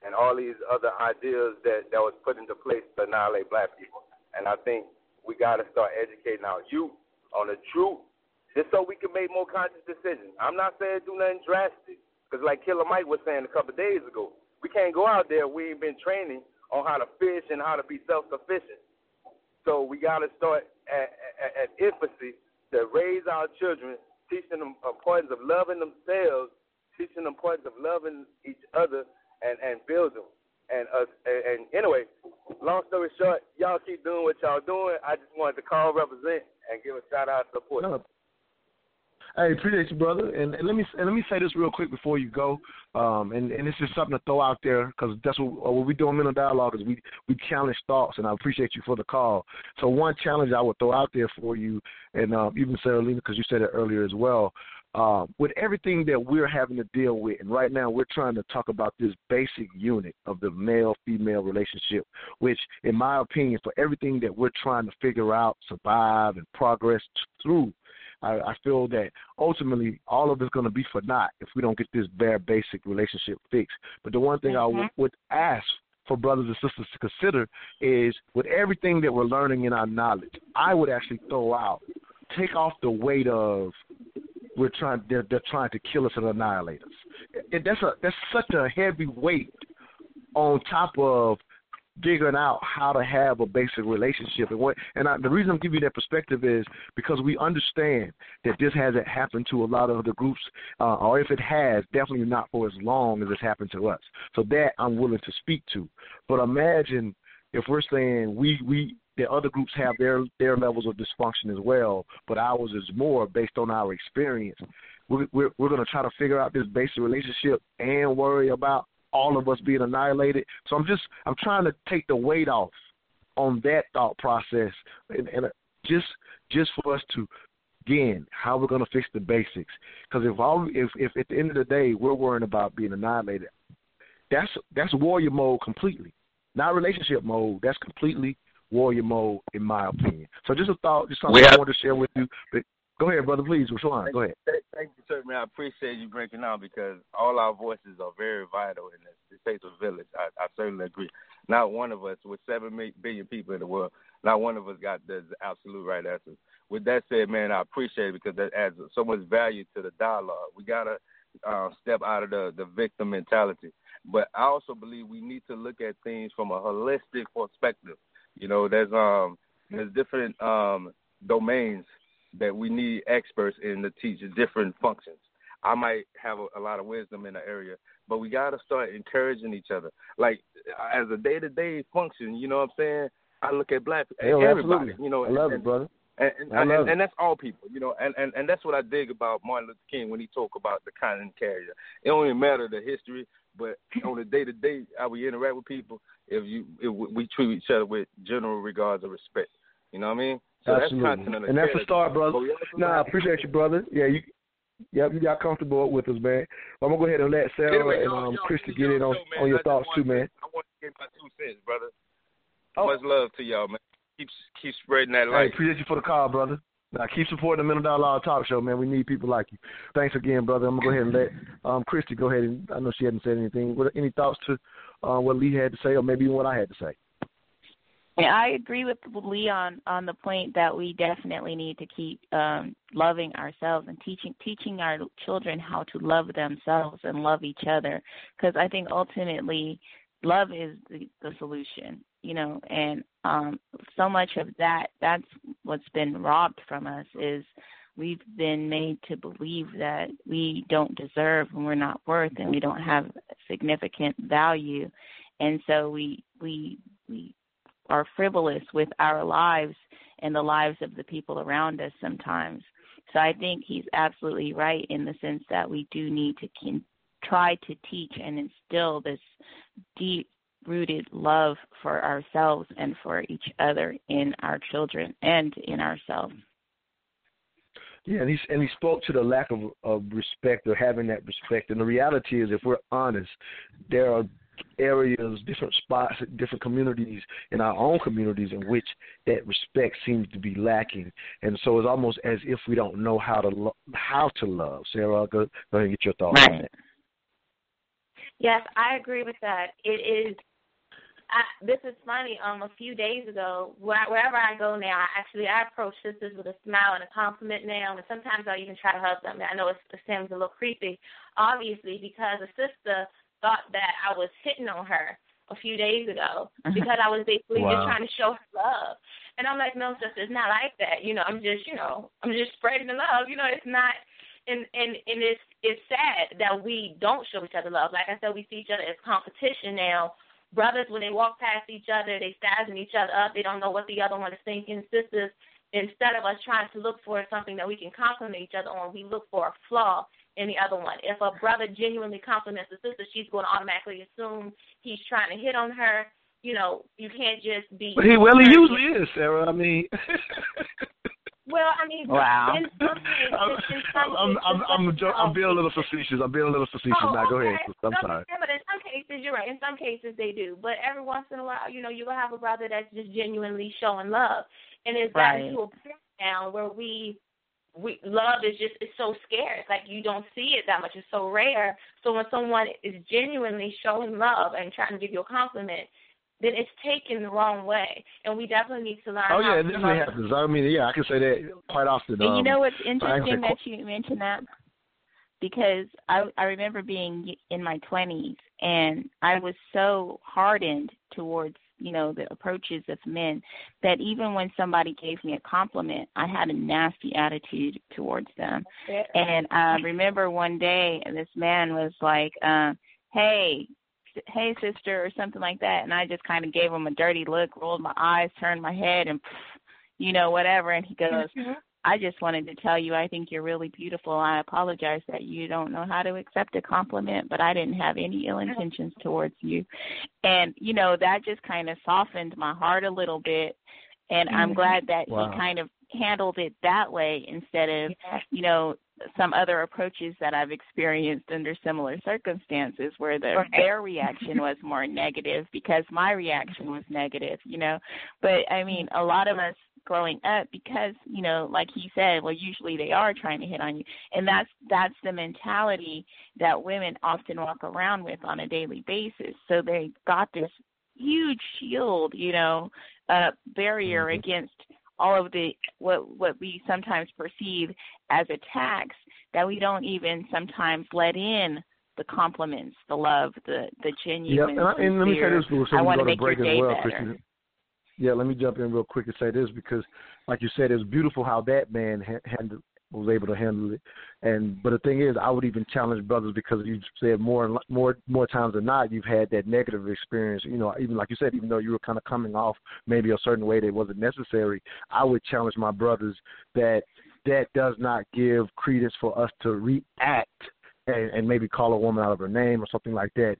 and all these other ideas that that was put into place to annihilate black people. And I think we got to start educating our youth on the truth, just so we can make more conscious decisions. I'm not saying do nothing drastic, because like Killer Mike was saying a couple of days ago, we can't go out there. We ain't been training on how to fish and how to be self-sufficient. So we got to start at, at, at infancy to raise our children, teaching them the importance of loving themselves, teaching them importance of loving each other and and building. And uh, and, and anyway, long story short, y'all keep doing what y'all doing. I just wanted to call, represent, and give a shout out to support. No, Hey, appreciate you, brother. And, and let me and let me say this real quick before you go. Um, and and it's just something to throw out there because that's what what we do in mental dialogue is we we challenge thoughts, and I appreciate you for the call. So one challenge I would throw out there for you, and um, even Sarah Lena, because you said it earlier as well. Uh, with everything that we're having to deal with, and right now we're trying to talk about this basic unit of the male female relationship, which, in my opinion, for everything that we're trying to figure out, survive, and progress through, I, I feel that ultimately all of it's going to be for naught if we don't get this bare basic relationship fixed. But the one thing mm-hmm. I w- would ask for brothers and sisters to consider is with everything that we're learning in our knowledge, I would actually throw out, take off the weight of we're trying they're, they're trying to kill us and annihilate us. And that's a that's such a heavy weight on top of figuring out how to have a basic relationship. And what and I, the reason I'm giving you that perspective is because we understand that this hasn't happened to a lot of the groups uh, or if it has definitely not for as long as it's happened to us. So that I'm willing to speak to. But imagine if we're saying we we that other groups have their their levels of dysfunction as well, but ours is more based on our experience. We're we're, we're going to try to figure out this basic relationship and worry about all of us being annihilated. So I'm just I'm trying to take the weight off on that thought process and, and uh, just just for us to again how we're going to fix the basics. Because if all if if at the end of the day we're worrying about being annihilated, that's that's warrior mode completely, not relationship mode. That's completely warrior mode in my opinion. So just a thought, just something have- I wanted to share with you. But go ahead, brother, please, Rashawn, go ahead. Thank, you, sir, man. I appreciate you breaking down because all our voices are very vital in this. It takes a village. I, I certainly agree. Not one of us, with seven mi- people in the world, not one of us got the absolute right answers. With that said, man, I appreciate it because that adds so much value to the dialogue. We gotta uh, step out of the the victim mentality, but I also believe we need to look at things from a holistic perspective. You know, there's um there's different um domains that we need experts in to teach different functions. I might have a, a lot of wisdom in the area, but we got to start encouraging each other. Like as a day to day function, you know what I'm saying? I look at black Hell, everybody, absolutely. you know, I love and, it, brother. and, and, I love and, and that's all people, you know, and, and and that's what I dig about Martin Luther King when he talk about the common carrier. It don't even matter the history, but on the day to day how we interact with people, if you if we treat each other with general regards of respect, you know what I mean? So Absolutely. that's and that's a character. start, brother. But we also No, I appreciate you, brother. Yeah, you Yep, you got comfortable with us, man. I'm gonna go ahead and let Sarah Anyway, and um Christy get in on, man, on your I thoughts too, man. I want to give my two cents, brother. Oh. Much love to y'all, man. Keep keep spreading that Hey, light. appreciate you for the call, brother. Now keep supporting the Mental Dialogue Talk Show, man. We need people like you. Thanks again, brother. I'm gonna go ahead and let um Christy go ahead and I know she hadn't said anything. What any thoughts to uh, what Lee had to say, or maybe even what I had to say? Yeah, I agree with Leon on the point that we definitely need to keep um, loving ourselves and teaching teaching our children how to love themselves and love each other. Because I think ultimately, love is the, the solution. You know, and um, so much of that that's what's been robbed from us is we've been made to believe that we don't deserve and we're not worth and we don't have significant value, and so we we we are frivolous with our lives and the lives of the people around us sometimes. So I think he's absolutely right in the sense that we do need to can, try to teach and instill this deep rooted love for ourselves and for each other in our children and in ourselves. Yeah, and he and he spoke to the lack of of respect or having that respect. And the reality is, if we're honest, there are areas, different spots, different communities in our own communities in which that respect seems to be lacking. And so it's almost as if we don't know how to lo- how to love. Sarah, go, go ahead and get your thoughts on that. Yes, I agree with that. It is. I, this is funny. Um, a few days ago, where, wherever I go now, I actually I approach sisters with a smile and a compliment now, and sometimes I'll even try to hug them. I know it's, it seems a little creepy, obviously, because a sister thought that I was hitting on her a few days ago mm-hmm. because I was basically just trying to show her love. And I'm like, no, sister, it's not like that. You know, I'm just, you know, I'm just spreading the love. You know, it's not. And and and it's it's sad that we don't show each other love. Like I said, we see each other as competition now. Brothers, when they walk past each other, they sizing each other up. They don't know what the other one is thinking. Sisters, instead of us trying to look for something that we can compliment each other on, we look for a flaw in the other one. If a brother genuinely compliments a sister, she's going to automatically assume he's trying to hit on her. You know, you can't just be. But he well, he usually is, Sarah. I mean, Well, I mean, Wow. in some cases, in some I'm cases, I'm I'm, I'm being a little oh, facetious. I'm being a little facetious Oh, now. Go ahead. okay. I'm No, sorry. yeah, but in some cases, you're right. In some cases, they do. But every once in a while, you know, you will have a brother that's just genuinely showing love, and it's gotten Right. to a point now where we, we love is just it's so scarce. Like you don't see it that much. It's so rare. So when someone is genuinely showing love and trying to give you a compliment, then it's taken the wrong way, and we definitely need to learn. Oh how yeah, it to definitely love happens. I mean, yeah, I can say that quite often. And you um, know what's I ain't gonna interesting that you mentioned that because I I remember being in my 20s and I was so hardened towards you know the approaches of men that even when somebody gave me a compliment I had a nasty attitude towards them. And I remember one day this man was like uh hey hey sister or something like that. And I just kind of gave him a dirty look, rolled my eyes, turned my head and you know whatever. And he goes, Mm-hmm. I just wanted to tell you I think you're really beautiful. I apologize that you don't know how to accept a compliment, but I didn't have any ill intentions towards you. And you know, that just kind of softened my heart a little bit. And I'm Mhm. glad that Wow. he kind of handled it that way instead of, you know, some other approaches that I've experienced under similar circumstances where the, Right. their reaction was more negative because my reaction was negative, you know. But I mean, a lot of us growing up because, you know, like he said, well usually they are trying to hit on you. And that's that's the mentality that women often walk around with on a daily basis. So they got this huge shield, you know, uh barrier against all of the what what we sometimes perceive as attacks that we don't even sometimes let in the compliments, the love, the the Yeah, genuine. and, I, and let me say this before I we want to make break as day well, better. Yeah, let me jump in real quick and say this because, like you said, it's beautiful how that man ha- handled was able to handle it. And but the thing is, I would even challenge brothers because you've said more and more more times than not, you've had that negative experience. You know, even like you said, even though you were kind of coming off maybe a certain way that wasn't necessary, I would challenge my brothers that that does not give credence for us to react and, and maybe call a woman out of her name or something like that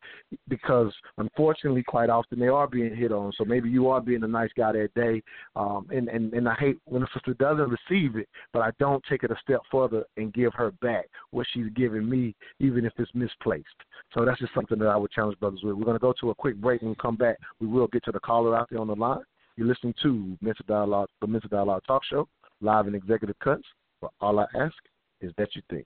because unfortunately quite often they are being hit on. So maybe you are being a nice guy that day um and and and i hate when a sister doesn't receive it but i don't take it a step further and give her back what she's giving me even if it's misplaced. So that's just something that i would challenge brothers with. We're going to go to a quick break. And come back we will get to the caller out there on the line. You're listening to mental dialogue the mental dialogue talk show live in executive cuts but all i ask is that you think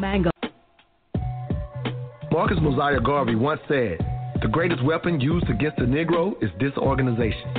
Mango. Marcus Mosiah Garvey once said, The greatest weapon used against the Negro is disorganization.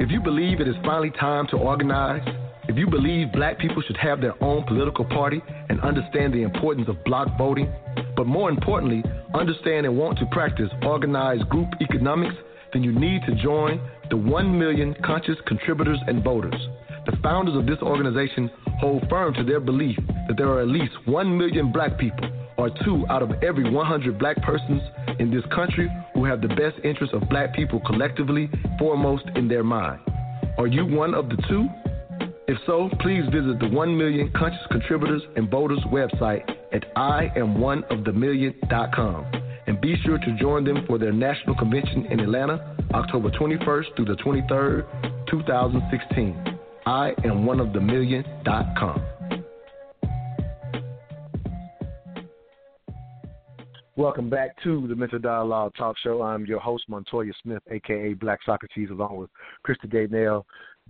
If you believe it is finally time to organize, if you believe black people should have their own political party and understand the importance of block voting, but more importantly, understand and want to practice organized group economics, then you need to join the 1 million conscious contributors and voters. The founders of this organization hold firm to their belief that there are at least 1 million black people, or two out of every 100 black persons in this country, who have the best interests of black people collectively foremost in their mind. Are you one of the two? If so, please visit the 1 Million Conscious Contributors and Voters website at IamOneOfTheMillion.com and be sure to join them for their national convention in Atlanta, October 21st through the 23rd, 2016. I am one of the million.com. Welcome back to the Mental Dialogue Talk Show. I'm your host, Montoya Smith, aka Black Socrates, along with Krista Gaynell.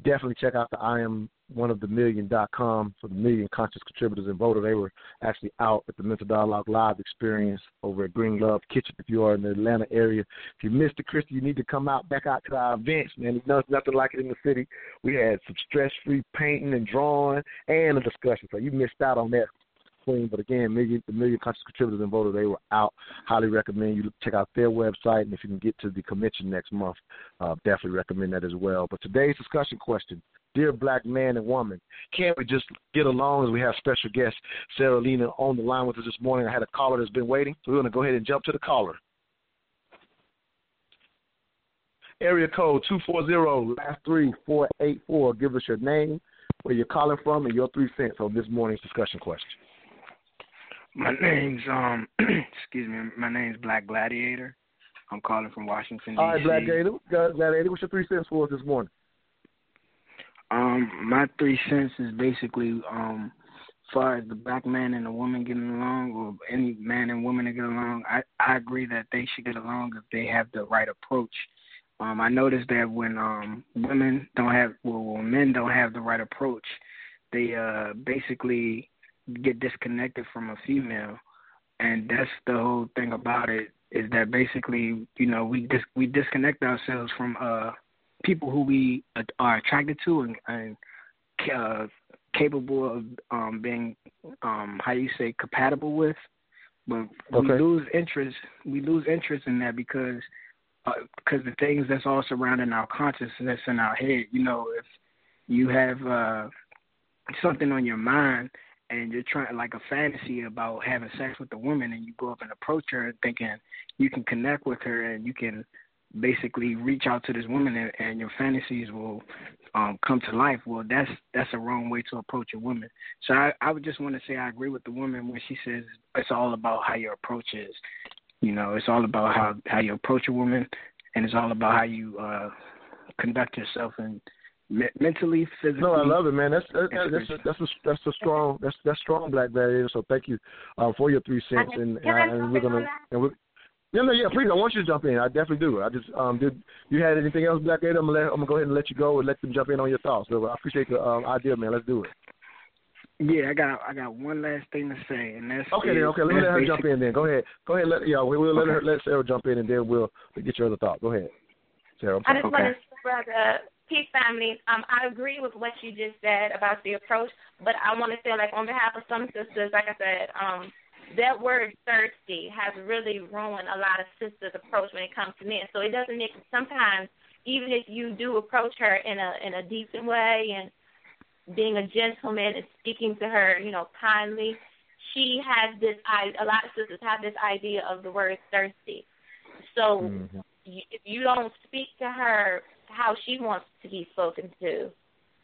Definitely check out the I am one of the million.com for the million conscious contributors and voter. They were actually out at the Mental Dialogue Live experience over at Green Love Kitchen if you are in the Atlanta area. If you missed it, Krista, you need to come out back out to our events, man. Know, it's nothing like it in the city. We had some stress free painting and drawing and a discussion. So you missed out on that Queen. But again, million, the million conscious contributors and voters, they were out. Highly recommend you check out their website, and if you can get to the convention next month, uh, definitely recommend that as well. But today's discussion question: Dear Black man and woman, can't we just get along? As we have special guest Sarah Lena on the line with us this morning. I had a caller that's been waiting, so we're going to go ahead and jump to the caller. Area code two four zero last three four eight four. Give us your name, where you're calling from, and your three cents on this morning's discussion question. My name's um excuse me, my name's Black Gladiator. I'm calling from Washington All right, DC. Gladiator. Black Gladiator, what's your three cents for us this morning? Um, my three cents is basically um far as the black man and the woman getting along or any man and woman that get along, I, I agree that they should get along if they have the right approach. Um, I noticed that when um women don't have well when men don't have the right approach, they uh basically get disconnected from a female and that's the whole thing about it. is that basically you know we dis- we disconnect ourselves from uh people who we are attracted to and, and uh, capable of um being um how you say compatible with but Okay. we lose interest we lose interest in that because because the things that's all surrounding our consciousness in our head you know if you have uh something on your mind and you're trying like a fantasy about having sex with a woman and you go up and approach her thinking you can connect with her and you can basically reach out to this woman and, and your fantasies will um come to life well that's that's a wrong way to approach a woman. So i i would just want to say i agree with the woman when she says it's all about how your approach is. You know it's all about how how you approach a woman and it's all about how you uh conduct yourself and me- mentally physically. No, I love it, man. That's that's and that's a, that's a, that's a strong that's that's strong black gladiator. So thank you uh, for your three cents, and Can and, and we're gonna and we're, yeah, no, yeah, please. I want you to jump in. I definitely do. I just um did you had anything else, Black Gladiator? I'm gonna let, I'm gonna go ahead and let you go and let them jump in on your thoughts. So I appreciate the um, idea, man. Let's do it. Yeah, I got I got one last thing to say, and that's Okay, then. Okay, let me let her jump in. Then go ahead. Go ahead. Let yeah, we, we'll let her let Sarah jump in, and then we'll get your other thought. Go ahead, Sarah. I'm I sorry. just want to say, brother, peace family. Um, I agree with what you just said about the approach, but I want to say, like on behalf of some sisters, like I said, um, that word thirsty has really ruined a lot of sisters' approach when it comes to men. So it doesn't make sometimes even if you do approach her in a in a decent way and being a gentleman and speaking to her, you know, kindly, she has this I a lot of sisters have this idea of the word thirsty. So Mm-hmm. you, if you don't speak to her how she wants to be spoken to,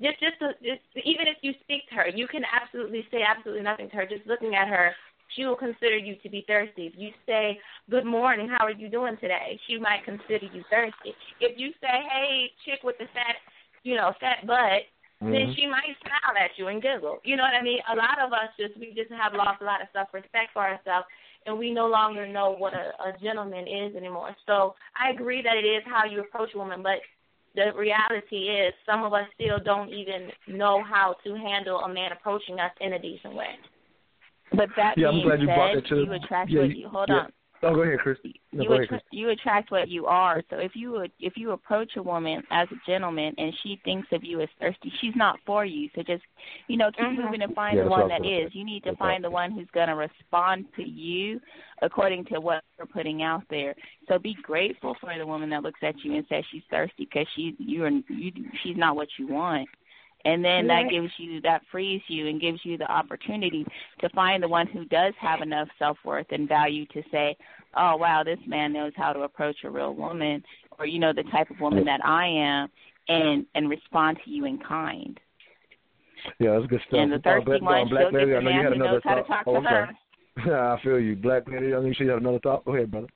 just just just even if you speak to her, you can absolutely say absolutely nothing to her. Just looking at her, she will consider you to be thirsty. If you say good morning, how are you doing today? She might consider you thirsty. If you say hey chick with the fat, you know fat butt, then Mhm. she might smile at you and giggle. You know what I mean? A lot of us just we just have lost a lot of self respect for ourselves and we no longer know what a, a gentleman is anymore. So I agree that it is how you approach a woman, but the reality is some of us still don't even know how to handle a man approaching us in a decent way. But that Yeah, I'm being glad you brought said, that to you attract yeah, what you- you hold yeah. on. Oh, go ahead, Chris. No, you go ahead, Chris. you attract what you are. So if you would, if you approach a woman as a gentleman and she thinks of you as thirsty, she's not for you. So just you know keep Mhm. moving and find Yeah, the one that is. I that was gonna is. You need to That's find the one who's going to respond to you according to what you're putting out there. So be grateful for the woman that looks at you and says she's thirsty because she's you're you she's not what you want. And then that gives you that frees you and gives you the opportunity to find the one who does have enough self worth and value to say, Oh wow, this man knows how to approach a real woman or you know, the type of woman that I am and and respond to you in kind. Yeah, that's good stuff. And the Uh, thirsty Black, one, Black she'll get Lady, the I know you man had who another knows how to thought. talk oh, to I'm her. I feel you. Black Lady, I know you said you had another thought. Go ahead, brother.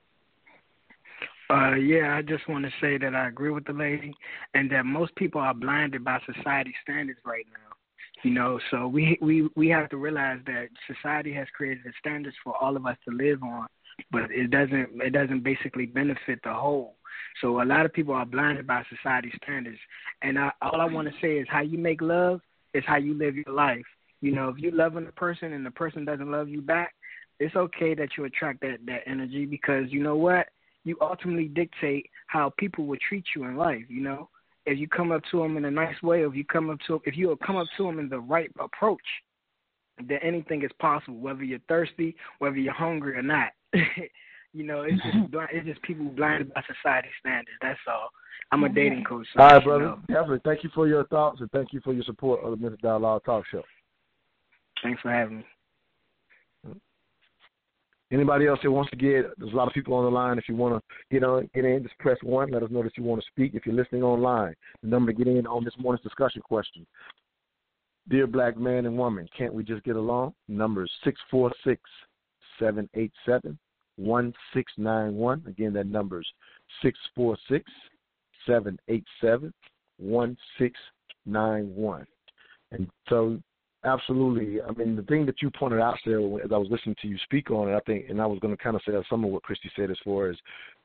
Uh, yeah, I just want to say that I agree with the lady, and that most people are blinded by society standards right now. You know, so we we we have to realize that society has created the standards for all of us to live on, but it doesn't it doesn't basically benefit the whole. So a lot of people are blinded by society standards, and I, all I want to say is how you make love is how you live your life. You know, if you're loving a person and the person doesn't love you back, it's okay that you attract that that energy because you know what you ultimately dictate how people will treat you in life. You know, if you come up to them in a nice way, or if you come up to if you come up to them in the right approach, then anything is possible. Whether you're thirsty, whether you're hungry or not. you know, it's just bli- it's just people blinded by society standards. That's all. I'm a dating coach. So All right, brother. know. Definitely. Thank you for your thoughts and thank you for your support of the Mental Dialogue Talk Show. Thanks for having me. Anybody else that wants to get? There's a lot of people on the line. If you want to get on, get in, just press one. Let us know that you want to speak. If you're listening online, the number to get in on this morning's discussion question. Dear black man and woman, can't we just get along? Number is six four six seven eight seven one six nine one. Again, that number is six four six seven eight seven one six nine one. And so, absolutely. I mean, the thing that you pointed out there as I was listening to you speak on it, I think, and I was going to kind of say some of what Christy said as far as,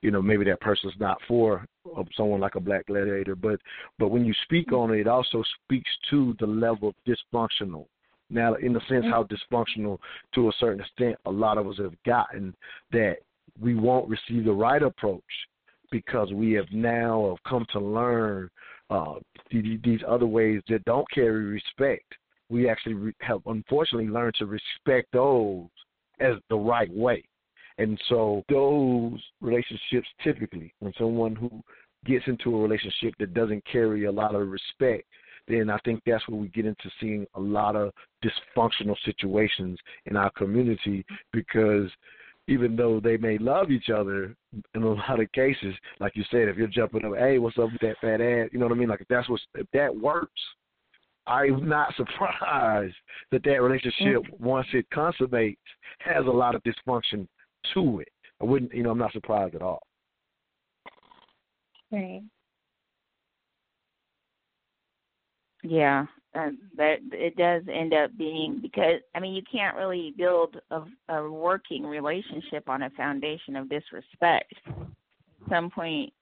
you know, maybe that person's not for uh, someone like a black gladiator, but but when you speak on it, it also speaks to the level of dysfunctional. Now, in the sense how dysfunctional, to a certain extent, a lot of us have gotten that we won't receive the right approach because we have now have come to learn uh, these other ways that don't carry respect. We actually have unfortunately learned to respect those as the right way. And so those relationships typically, when someone who gets into a relationship that doesn't carry a lot of respect, then I think that's where we get into seeing a lot of dysfunctional situations in our community because even though they may love each other in a lot of cases, like you said, if you're jumping up, hey, what's up with that fat ass? You know what I mean? Like if that's what if that works, I'm not surprised that that relationship mm-hmm. once it consummates has a lot of dysfunction to it. I wouldn't, you know, I'm not surprised at all. Right. Yeah, that it does end up being because I mean you can't really build a, a working relationship on a foundation of disrespect. At some point,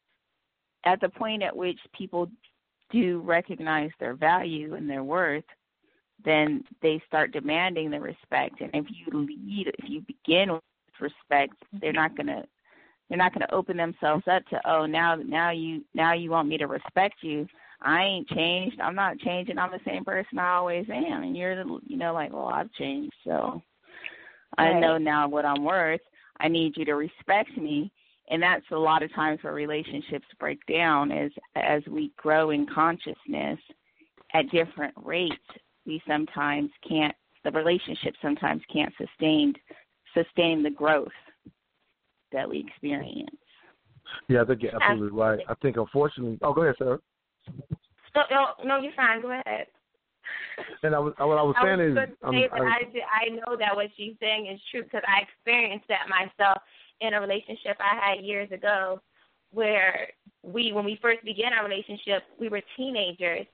at the point at which people do recognize their value and their worth, then they start demanding the respect. And if you lead, if you begin with respect, they're not gonna they're not gonna open themselves up to oh now now you now you want me to respect you I ain't changed. I'm not changing. I'm the same person I always am. And you're, the, you know, like, well, I've changed. So right. I know now what I'm worth. I need you to respect me. And that's a lot of times where relationships break down is as we grow in consciousness at different rates, we sometimes can't, the relationship sometimes can't sustain, sustain the growth that we experience. Yeah, I think you're absolutely right. I think unfortunately, oh, go ahead, Sarah. No, no, no, you're fine. Go ahead. And I was, what I was saying I was is, say I, I, I know that what she's saying is true because I experienced that myself in a relationship I had years ago, where we, when we first began our relationship, we were teenagers,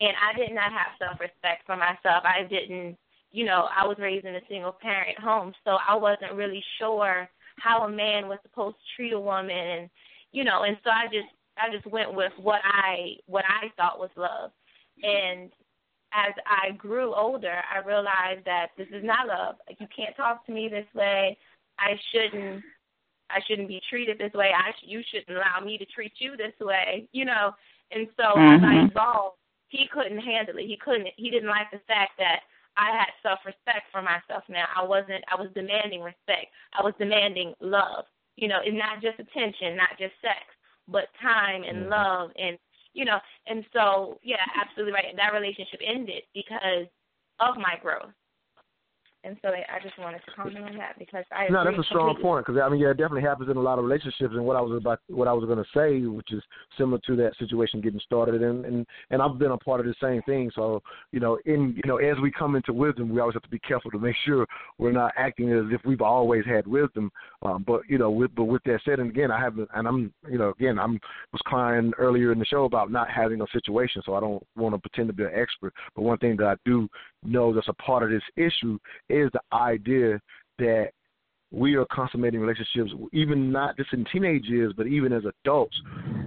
and I did not have self-respect for myself. I didn't, you know, I was raised in a single-parent home, so I wasn't really sure how a man was supposed to treat a woman, and you know, and so I just I just went with what I what I thought was love. And as I grew older, I realized that this is not love. You can't talk to me this way. I shouldn't I shouldn't be treated this way. I sh- you shouldn't allow me to treat you this way. You know. And so mm-hmm. as I mm-hmm. evolved, he couldn't handle it. He couldn't. He didn't like the fact that I had self-respect for myself. Now I wasn't. I was demanding respect. I was demanding love. You know, it's not just attention, not just sex but time and mm-hmm. love and you know and so yeah absolutely right that relationship ended because of my growth and so I just wanted to comment on that because I no, that's a strong completely. point because I mean, yeah, it definitely happens in a lot of relationships. And what I was about, what I was going to say, which is similar to that situation getting started, and and and I've been a part of the same thing. So you know, in you know, as we come into wisdom, we always have to be careful to make sure we're not acting as if we've always had wisdom. Um, but you know, with but with that said, and again, I haven't, and I'm you know, again, I'm was crying earlier in the show about not having a situation, so I don't want to pretend to be an expert. But one thing that I do know that's a part of this issue is the idea that we are consummating relationships, even not just in teenage years, but even as adults,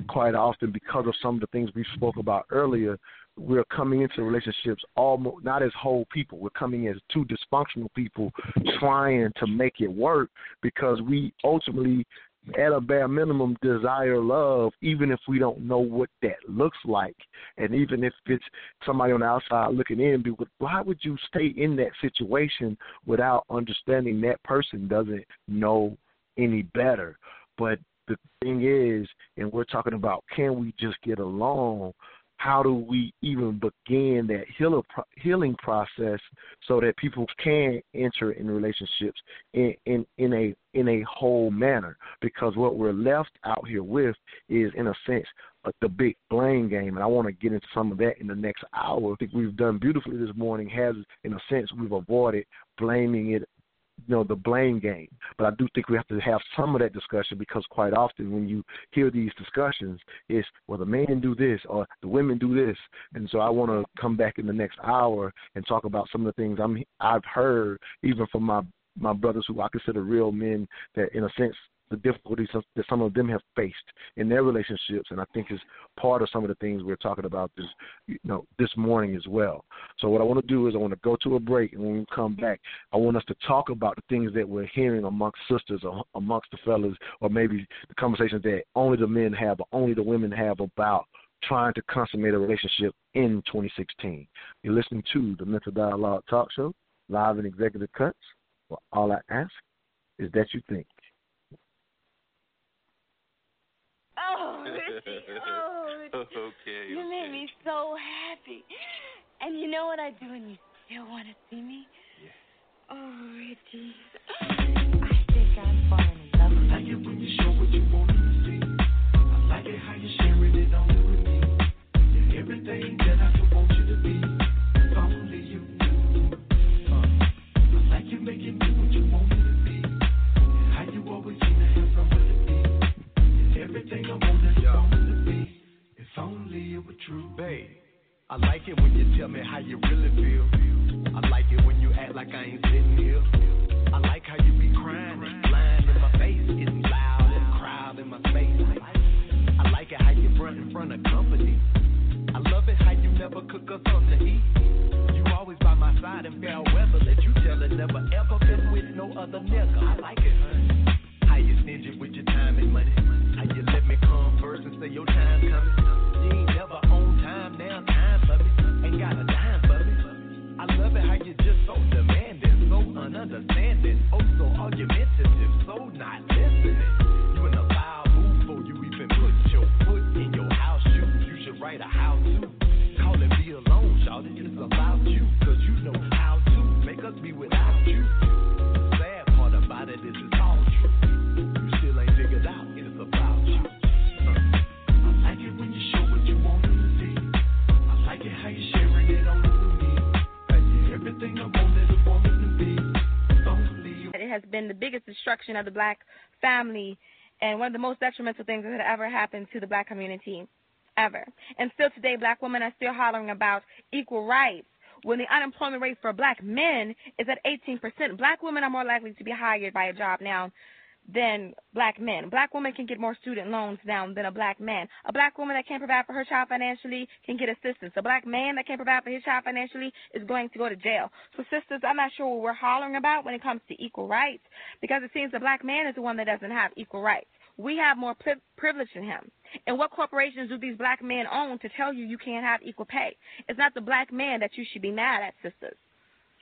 quite often because of some of the things we spoke about earlier. We're coming into relationships almost not as whole people. We're coming as two dysfunctional people trying to make it work because we ultimately at a bare minimum desire love even if we don't know what that looks like. And even if it's somebody on the outside looking in but why would you stay in that situation without understanding that person doesn't know any better? But the thing is and we're talking about can we just get along how do we even begin that healing process so that people can enter in relationships in, in, in a in a whole manner? Because what we're left out here with is, in a sense, the big blame game, and I want to get into some of that in the next hour. I think we've done beautifully this morning. Has, in a sense, we've avoided blaming it you know the blame game. But I do think we have to have some of that discussion because quite often when you hear these discussions, it's well the men do this or the women do this, and so I want to come back in the next hour and talk about some of the things I'm I've heard even from my my brothers who I consider real men that in a sense the difficulties that some of them have faced in their relationships, and I think is part of some of the things we're talking about this, you know, this morning as well. So what I want to do is I want to go to a break, and when we come back, I want us to talk about the things that we're hearing amongst sisters or amongst the fellas, or maybe the conversations that only the men have or only the women have about trying to consummate a relationship in 2016. You're listening to the Mental Dialogue Talk Show, live in executive cuts. Well, all I ask is that you think. Oh, Richie. Oh, okay. you made me so happy. And you know what I do when you still want to see me? Yeah. Oh, Richie. I think I'm falling in love with I like it when you show what you want to see. I like it how you're sharing it all with me. You're everything that I could want Only it were true. Babe, I like it when you tell me how you really feel. I like it when you act like I ain't sitting here. I like how you be crying lying in my face, getting loud and crowd in my face. I like it how you front in front of company. I love it how you never cook us something to eat. You always by my side in fair weather. Let you tell it never ever been with no other nigga. I like has been the biggest destruction of the black family and one of the most detrimental things that had ever happened to the black community ever. And still today, black women are still hollering about equal rights when the unemployment rate for black men is at 18%. Black women are more likely to be hired by a job now than black men. Black women can get more student loans now than a black man. A black woman that can't provide for her child financially can get assistance. A black man that can't provide for his child financially is going to go to jail. So, sisters, I'm not sure what we're hollering about when it comes to equal rights because it seems the black man is the one that doesn't have equal rights. We have more pri- privilege than him. And what corporations do these black men own to tell you you can't have equal pay? It's not the black man that you should be mad at, sisters.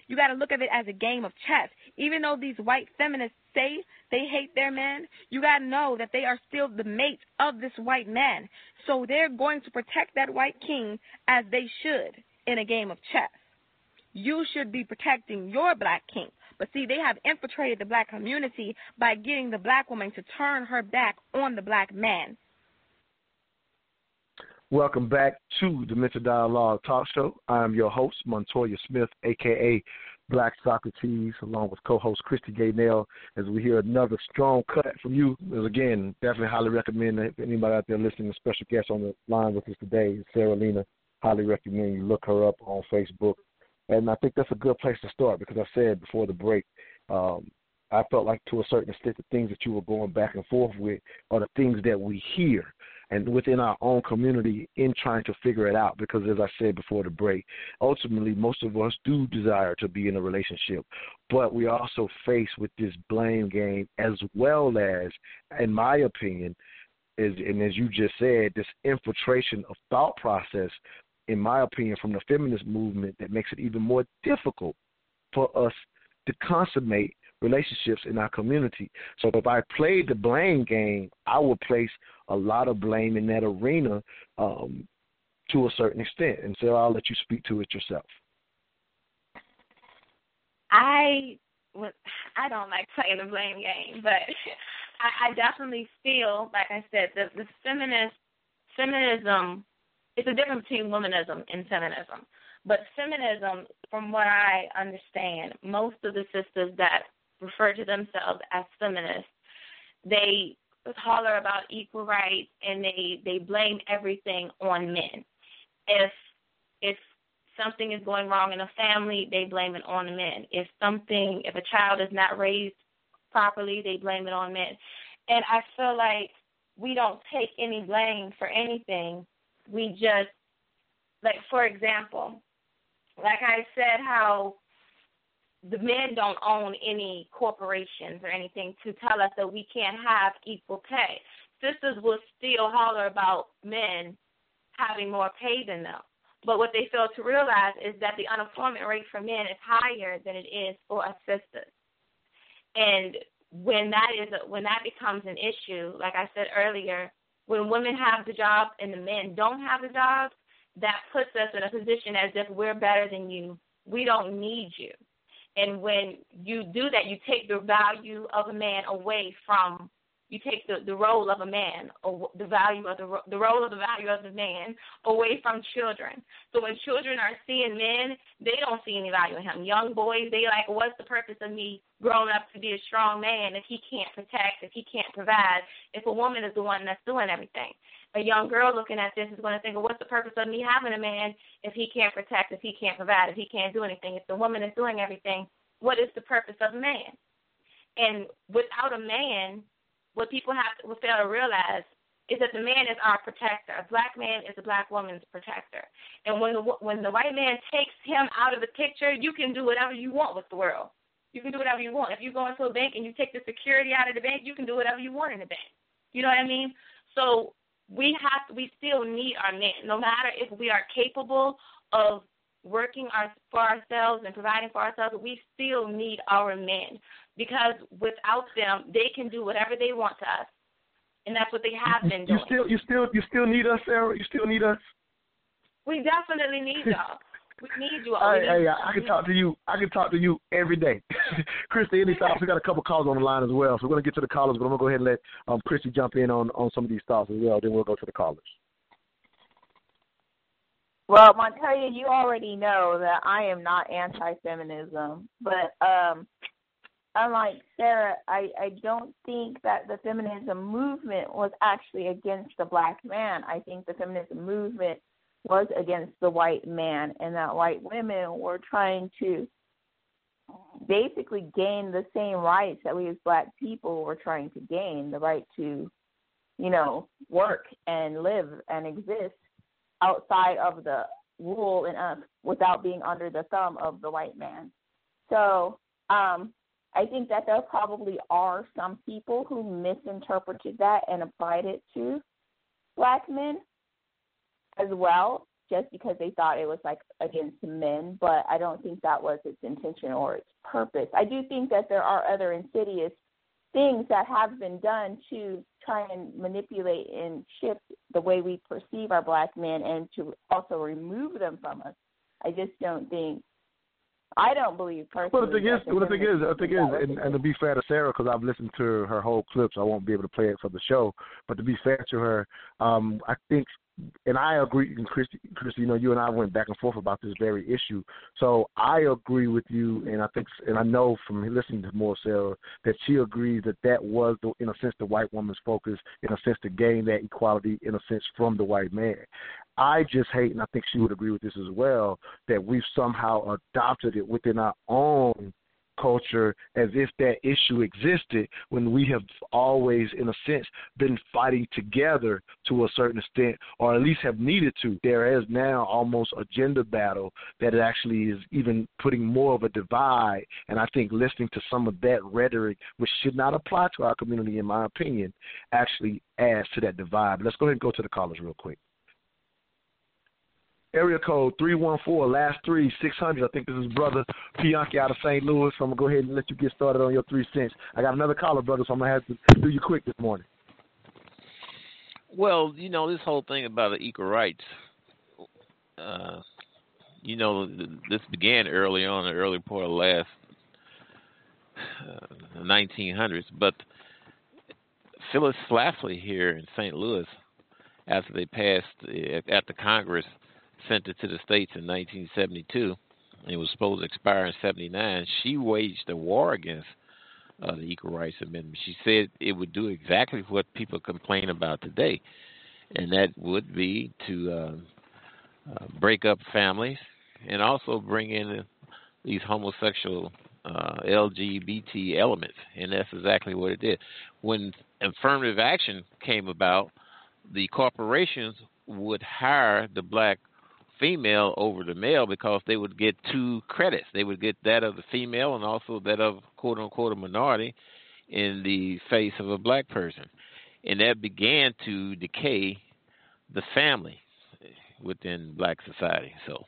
You got to look at it as a game of chess. Even though these white feminists say they hate their men, you got to know that they are still the mates of this white man. So they're going to protect that white king as they should in a game of chess. You should be protecting your black king. But see, they have infiltrated the black community by getting the black woman to turn her back on the black man. Welcome back to the Mental Dialogue Talk Show. I'm your host, Montoya Smith, aka Black Socrates, along with co-host Christy Gaynell, as we hear another strong cut from you. As again, definitely highly recommend that if anybody out there listening, a special guest on the line with us today, Sarah Lena. Highly recommend you look her up on Facebook. And I think that's a good place to start because I said before the break, um, I felt like to a certain extent the things that you were going back and forth with are the things that we hear and within our own community in trying to figure it out because as I said before the break, ultimately most of us do desire to be in a relationship. But we also faced with this blame game as well as, in my opinion, is and as you just said, this infiltration of thought process, in my opinion, from the feminist movement that makes it even more difficult for us to consummate relationships in our community. So if I played the blame game, I would place a lot of blame in that arena um, to a certain extent. And so I'll let you speak to it yourself. I I don't like playing the blame game, but I, I definitely feel, like I said, the the feminist feminism. It's a difference between womanism and feminism. But feminism, from what I understand, most of the sisters that refer to themselves as feminists, they holler about equal rights and they they blame everything on men. If if something is going wrong in a family, they blame it on men. If something if a child is not raised properly, they blame it on men. And I feel like we don't take any blame for anything. We just, like, for example, like I said, how the men don't own any corporations or anything to tell us that we can't have equal pay. Sisters will still holler about men having more pay than them. But what they fail to realize is that the unemployment rate for men is higher than it is for us sisters. And when that is a, when that becomes an issue, like I said earlier, when women have the job and the men don't have the job, that puts us in a position as if we're better than you. We don't need you. And when you do that, you take the value of a man away from you take the, the role of a man or the value of the the role of the value of the man away from children. So when children are seeing men, they don't see any value in him. Young boys, they like, what's the purpose of me growing up to be a strong man if he can't protect, if he can't provide, if a woman is the one that's doing everything? A young girl looking at this is going to think, well, what's the purpose of me having a man if he can't protect, if he can't provide, if he can't do anything? If the woman is doing everything, what is the purpose of a man? And without a man, what people have to fail to realize is that the man is our protector. A black man is a black woman's protector. And when the, when the white man takes him out of the picture, you can do whatever you want with the world. You can do whatever you want. If you go into a bank and you take the security out of the bank, you can do whatever you want in the bank. You know what I mean? So we have we still need our men, no matter if we are capable of working our, for ourselves and providing for ourselves. We still need our men because without them, they can do whatever they want to us, and that's what they have been doing. You still, you still, you still need us, Sarah. You still need us. We definitely need y'all. We need you all. Hey, hey, I, I can talk to you. I can talk to you every day. Christy, any thoughts? We got a couple calls on the line as well, so we're gonna get to the callers, but I'm gonna go ahead and let um, Christy jump in on on some of these thoughts as well. Then we'll go to the callers. Well, Montelia, you already know that I am not anti-feminism, but um, unlike Sarah, I I don't think that the feminism movement was actually against the black man. I think the feminism movement was against the white man, and that white women were trying to basically gain the same rights that we as black people were trying to gain the right to, you know, work and live and exist outside of the rule and uh, without being under the thumb of the white man. So um, I think that there probably are some people who misinterpreted that and applied it to black men as well, just because they thought it was like against men. But I don't think that was its intention or its purpose. I do think that there are other insidious things that have been done to try and manipulate and shift the way we perceive our black men and to also remove them from us. I just don't think. I don't believe personally. Well, the thing is, well, the thing is, the thing think is, and, and to be fair to Sarah, because I've listened to her whole clips, I won't be able to play it for the show. But to be fair to her, um, I think, and I agree, and Christy, Christy, you know, you and I went back and forth about this very issue. So I agree with you, and I think, and I know from listening to Sarah that she agrees that that was, the, in a sense, the white woman's focus, in a sense, to gain that equality, in a sense, from the white man. I just hate, and I think she would agree with this as well, that we've somehow adopted it within our own culture as if that issue existed when we have always, in a sense, been fighting together to a certain extent, or at least have needed to. There is now almost a gender battle that actually is even putting more of a divide. And I think listening to some of that rhetoric, which should not apply to our community, in my opinion, actually adds to that divide. But let's go ahead and go to the callers real quick. Area code 314, last three, 600. I think this is brother Pianki out of St. Louis. So I'm going to go ahead and let you get started on your three cents. I got another caller, brother, so I'm going to have to do you quick this morning. Well, you know, this whole thing about the equal rights, uh, you know, this began early on, the early part of last uh, 1900s. But Phyllis Schlafly here in St. Louis, after they passed, at the Congress sent it to the states in 1972, and it was supposed to expire in 79, she waged a war against uh, the Equal Rights Amendment. She said it would do exactly what people complain about today, and that would be to uh, uh, break up families and also bring in these homosexual uh, LGBT elements, and that's exactly what it did. When affirmative action came about, the corporations would hire the black female over the male because they would get two credits. They would get that of the female and also that of quote unquote a minority in the face of a black person. And that began to decay the family within black society. So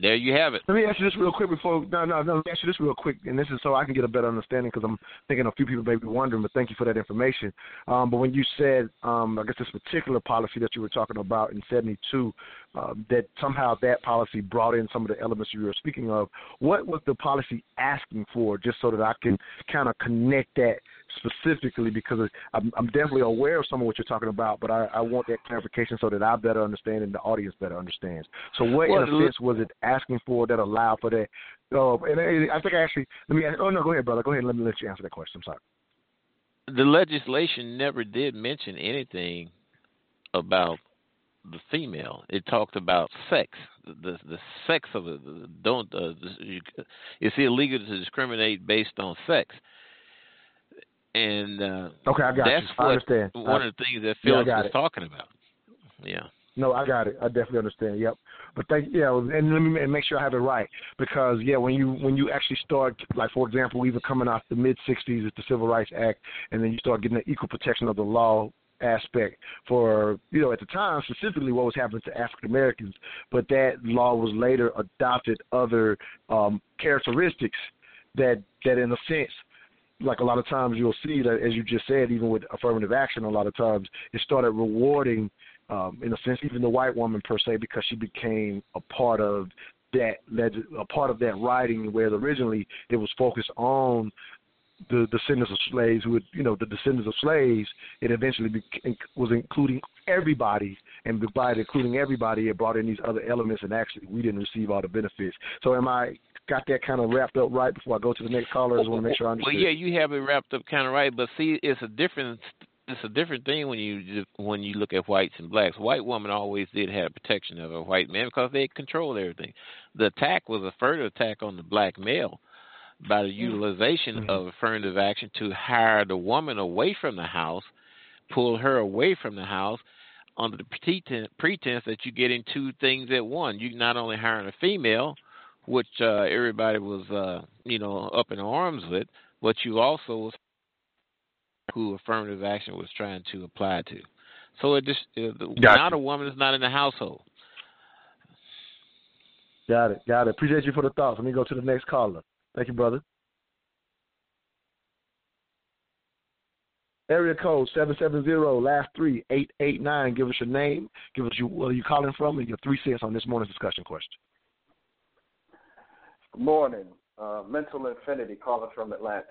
there you have it. Let me ask you this real quick before. No, no, no. Let me ask you this real quick, and this is so I can get a better understanding because I'm thinking a few people may be wondering. But thank you for that information. Um, but when you said, um, I guess this particular policy that you were talking about in '72, uh, that somehow that policy brought in some of the elements you were speaking of. What was the policy asking for? Just so that I can kind of connect that specifically because I'm, I'm definitely aware of some of what you're talking about, but I, I want that clarification so that I better understand and the audience better understands. So, what Well, in a sense was it asking for that allowed for that? Oh, and I I think I actually let me. Ask, oh no, go ahead, brother. Go ahead. and Let me let you answer that question. I'm sorry. The legislation never did mention anything about the female. It talked about sex, the the sex of it. Don't uh, you, it's illegal to discriminate based on sex. And uh, Okay, I got that's you. I understand. one I- of the things that Yeah, Phillips got was it. talking about. Yeah. No, I got it. I definitely understand. Yep. But thank yeah, and let me ma- make sure I have it right because yeah, when you when you actually start like for example, even coming out the mid '60s, with the Civil Rights Act, and then you start getting the equal protection of the law aspect for you know at the time specifically what was happening to African Americans, but that law was later adopted other um, characteristics that that in a sense like a lot of times you'll see that as you just said, even with affirmative action, a lot of times it started rewarding, um, in a sense, even the white woman per se, because she became a part of that, leg- a part of that writing. Whereas originally it was focused on the descendants of slaves, who would, you know, the descendants of slaves. It eventually bec- was including everybody, and by including everybody, it brought in these other elements, and actually we didn't receive all the benefits. So, am I got that kind of wrapped up right before I go to the next caller? I just want to make sure I understand. Well, yeah, you have it wrapped up kind of right, but see, it's a different it's a different thing when you when you look at whites and blacks. White woman always did have protection of a white man because they controlled everything. The attack was a further attack on the black male by the utilization of affirmative action to hire the woman away from the house, pull her away from the house under the pretense, pretense that you're getting two things at one. You're not only hiring a female, which uh, everybody was, uh, you know, up in arms with, but you also was who affirmative action was trying to apply to. So it just uh, Gotcha. now the woman is not in the household. Got it. Got it. Appreciate you for the thoughts. Let me go to the next caller. Thank you, brother. Area code seven seven zero last three eight eight nine. Give us your name. Give us your, where you calling from and your three cents on this morning's discussion question. Good morning. Uh, Mental Infinity calling from Atlanta.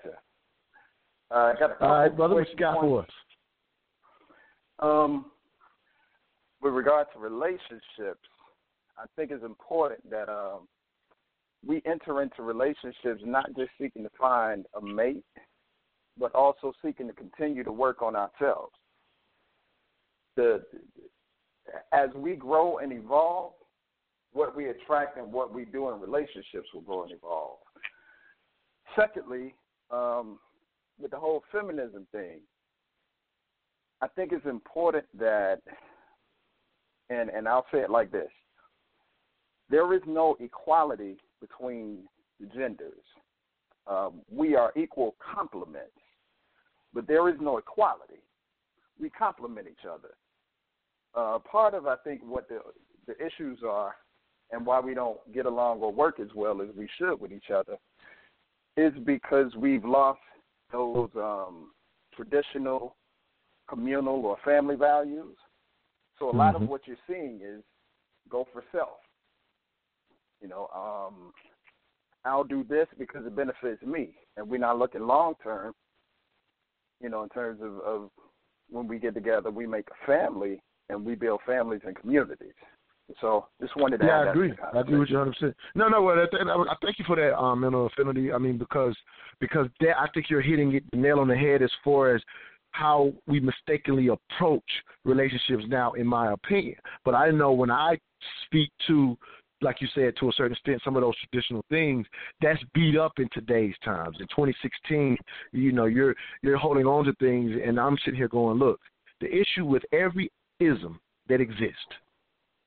Uh, I got a All right, brother. What you got for us? Um, with regard to relationships, I think it's important that um, we enter into relationships not just seeking to find a mate, but also seeking to continue to work on ourselves. The as we grow and evolve, what we attract and what we do in relationships will grow and evolve. Secondly, um, with the whole feminism thing, I think it's important that, and and I'll say it like this: there is no equality between the genders. Um, we are equal complements, but there is no equality. We complement each other. Uh, part of I think what the the issues are, and why we don't get along or work as well as we should with each other, is because we've lost those um, traditional communal or family values. So a lot of Mhm. what you're seeing is go for self. You know, um, I'll do this because it benefits me, and we're not looking long term. You know, in terms of, of when we get together, we make a family and we build families and communities. So just wanted to Yeah, I agree. I agree with you 100. percent No, no. Well, I, I thank you for that um, mental affinity. I mean, because because that I think you're hitting it the nail on the head as far as how we mistakenly approach relationships now, in my opinion. But I know when I speak to like you said, to a certain extent, some of those traditional things that's beat up in today's times. In 2016, you know, you're you're holding on to things, and I'm sitting here going, look, the issue with every ism that exists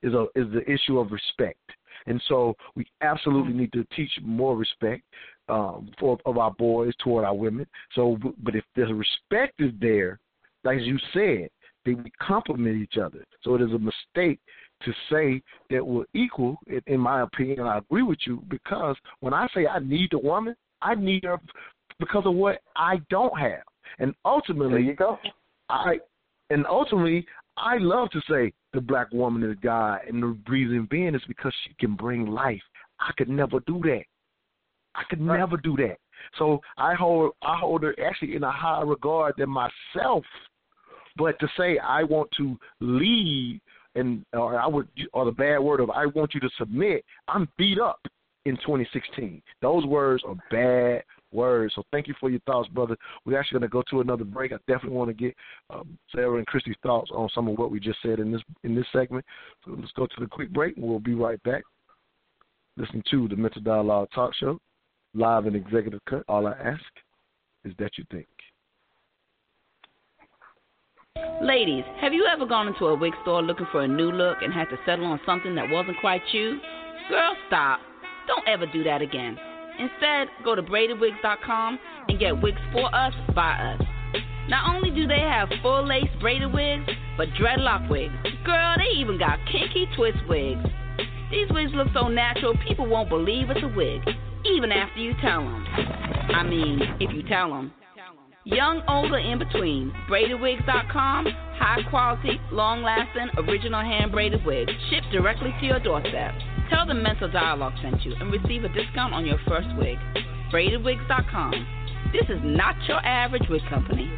is a is the issue of respect, and so we absolutely need to teach more respect um, for of our boys toward our women. So, but if the respect is there, like you said, then we complement each other. So it is a mistake to say that we're equal. In, my opinion, I agree with you because when I say I need the woman, I need her because of what I don't have, and ultimately, there you go. I and ultimately, I love to say the black woman is God, and the reason being is because she can bring life. I could never do that. I could right. never do that. So I hold I hold her actually in a higher regard than myself. But to say I want to lead and or I would or the bad word of I want you to submit, I'm beat up in 2016. Those words are bad words. So thank you for your thoughts, brother. We're actually going to go to another break. I definitely want to get um, Sarah and Christy's thoughts on some of what we just said in this in this segment. So let's go to the quick break, and we'll be right back. Listen to the Mental Dialogue Talk Show, live and executive cut. All I ask is that you think. Ladies, have you ever gone into a wig store looking for a new look and had to settle on something that wasn't quite you? Girl, stop. Don't ever do that again. Instead, go to braidedwigs.com and get wigs for us by us. Not only do they have full lace braided wigs, but dreadlock wigs. Girl, they even got kinky twist wigs. These wigs look so natural, people won't believe it's a wig, even after you tell them. I mean, if you tell them. Young, older, in between. BraidedWigs.com. High quality, long lasting, original hand braided wigs shipped directly to your doorstep. Tell them Mental Dialogue sent you and receive a discount on your first wig. BraidedWigs.com. This is not your average wig company.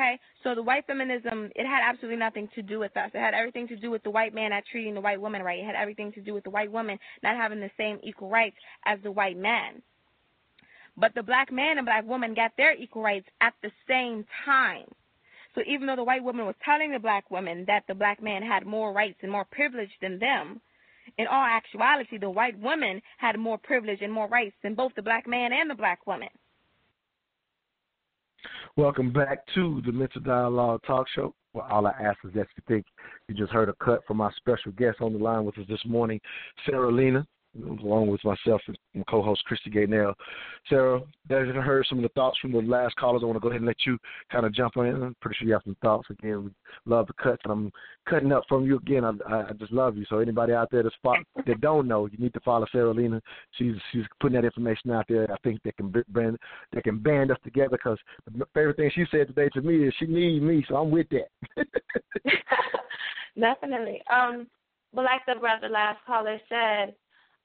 Okay, so the white feminism, it had absolutely nothing to do with us. It had everything to do with the white man not treating the white woman right. It had everything to do with the white woman not having the same equal rights as the white man. But the black man and black woman got their equal rights at the same time. So even though the white woman was telling the black woman that the black man had more rights and more privilege than them, in all actuality, the white woman had more privilege and more rights than both the black man and the black woman. Welcome back to the Mental Dialogue Talk Show. Well, all I ask is that you think you just heard a cut from our special guest on the line with us this morning, Sarah Lena along with myself and co-host Christy Gaynell. Sarah, as you heard some of the thoughts from the last callers, I want to go ahead and let you kind of jump in. I'm pretty sure you have some thoughts. Again, we love the cuts, and I'm cutting up from you again. I, I just love you. So anybody out there that's that don't know, you need to follow Sarah Lena. She's she's putting that information out there. I think that can band that can band us together because the favorite thing she said today to me is she needs me, so I'm with that. Definitely. Um, but like the brother last caller said,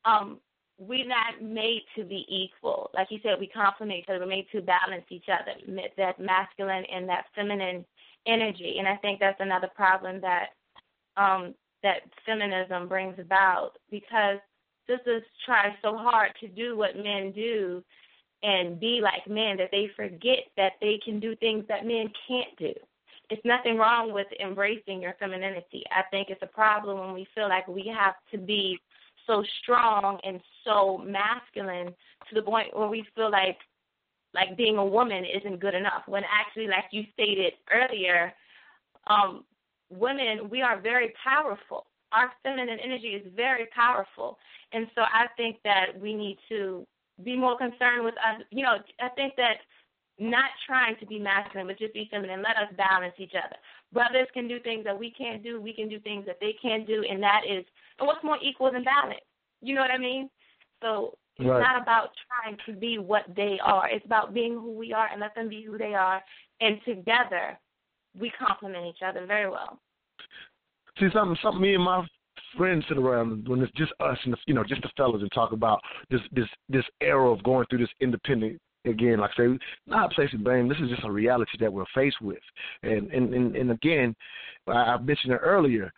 um, we're not made to be equal. Like you said, we complement each other. We're made to balance each other, that masculine and that feminine energy. And I think that's another problem that um, that feminism brings about because sisters try so hard to do what men do and be like men that they forget that they can do things that men can't do. It's nothing wrong with embracing your femininity. I think it's a problem when we feel like we have to be so strong and so masculine to the point where we feel like like being a woman isn't good enough. When actually like you stated earlier um women we are very powerful. Our feminine energy is very powerful. And so i think that we need to be more concerned with us you know i think that not trying to be masculine but just be feminine let us balance each other brothers can do things that we can't do we can do things that they can't do and that is and what's more equal than balance? You know what I mean? So it's right. not about trying to be what they are. It's about being who we are and let them be who they are. And together, we complement each other very well. See, something, something me and my friends sit around when it's just us and the, you know just the fellas and talk about this this this era of going through this independent again, like I say, not placing blame. This is just a reality that we're faced with, and and and, and again, I, mentioned it earlier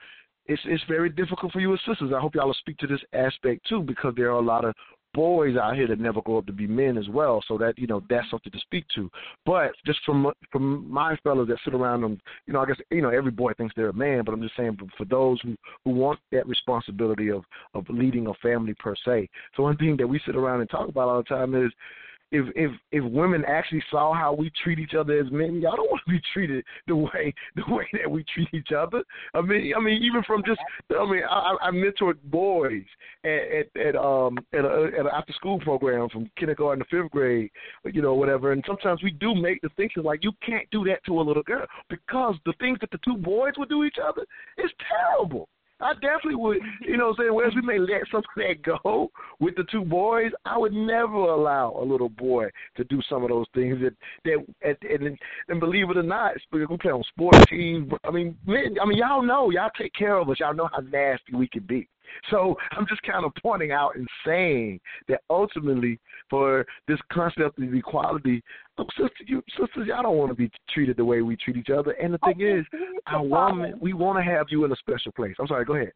it's it's very difficult for you as sisters. I hope y'all will speak to this aspect too, because there are a lot of boys out here that never grow up to be men as well. So that you know that's something to speak to. But just from from my fellows that sit around them, you know, I guess you know every boy thinks they're a man, but I'm just saying for those who who want that responsibility of of leading a family per se. So one thing that we sit around and talk about all the time is if if if women actually saw how we treat each other as men, y'all don't want to be treated the way the way that we treat each other. I mean, I mean, even from just, I mean, I, I mentored boys at at, at um at, a, at an after school program from kindergarten to fifth grade, you know, whatever. And sometimes we do make distinctions like you can't do that to a little girl because the things that the two boys would do each other is terrible. I definitely would, you know what I'm saying? Whereas we may let some of that go with the two boys, I would never allow a little boy to do some of those things that that and, and believe it or not, we play on sports teams. I mean, men, I mean, y'all know, y'all take care of us. Y'all know how nasty we can be. So I'm just kind of pointing out and saying that ultimately, for this concept of equality, oh, sister, you, sisters, y'all don't want to be treated the way we treat each other. And the thing is, our woman, we want to have you in a special place. I'm sorry, go ahead.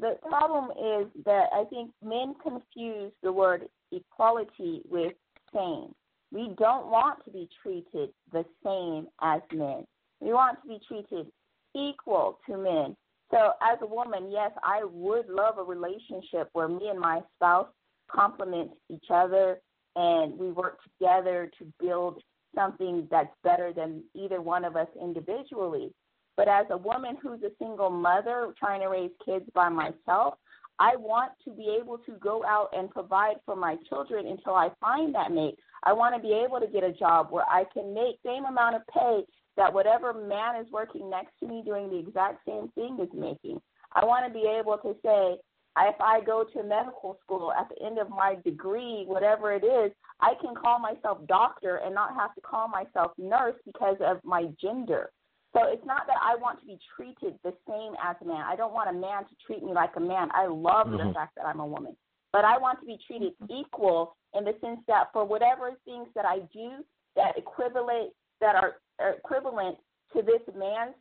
The problem is that I think men confuse the word equality with same. We don't want to be treated the same as men. We want to be treated equal to men. So, as a woman, yes, I would love a relationship where me and my spouse complement each other and we work together to build something that's better than either one of us individually. But as a woman who's a single mother trying to raise kids by myself, I want to be able to go out and provide for my children until I find that mate. I want to be able to get a job where I can make same amount of pay that whatever man is working next to me doing the exact same thing is making. I want to be able to say, if I go to medical school at the end of my degree, whatever it is, I can call myself doctor and not have to call myself nurse because of my gender. So it's not that I want to be treated the same as a man. I don't want a man to treat me like a man. I love mm-hmm. the fact that I'm a woman. But I want to be treated equal in the sense that for whatever things that I do that equivalent that are are equivalent to this man's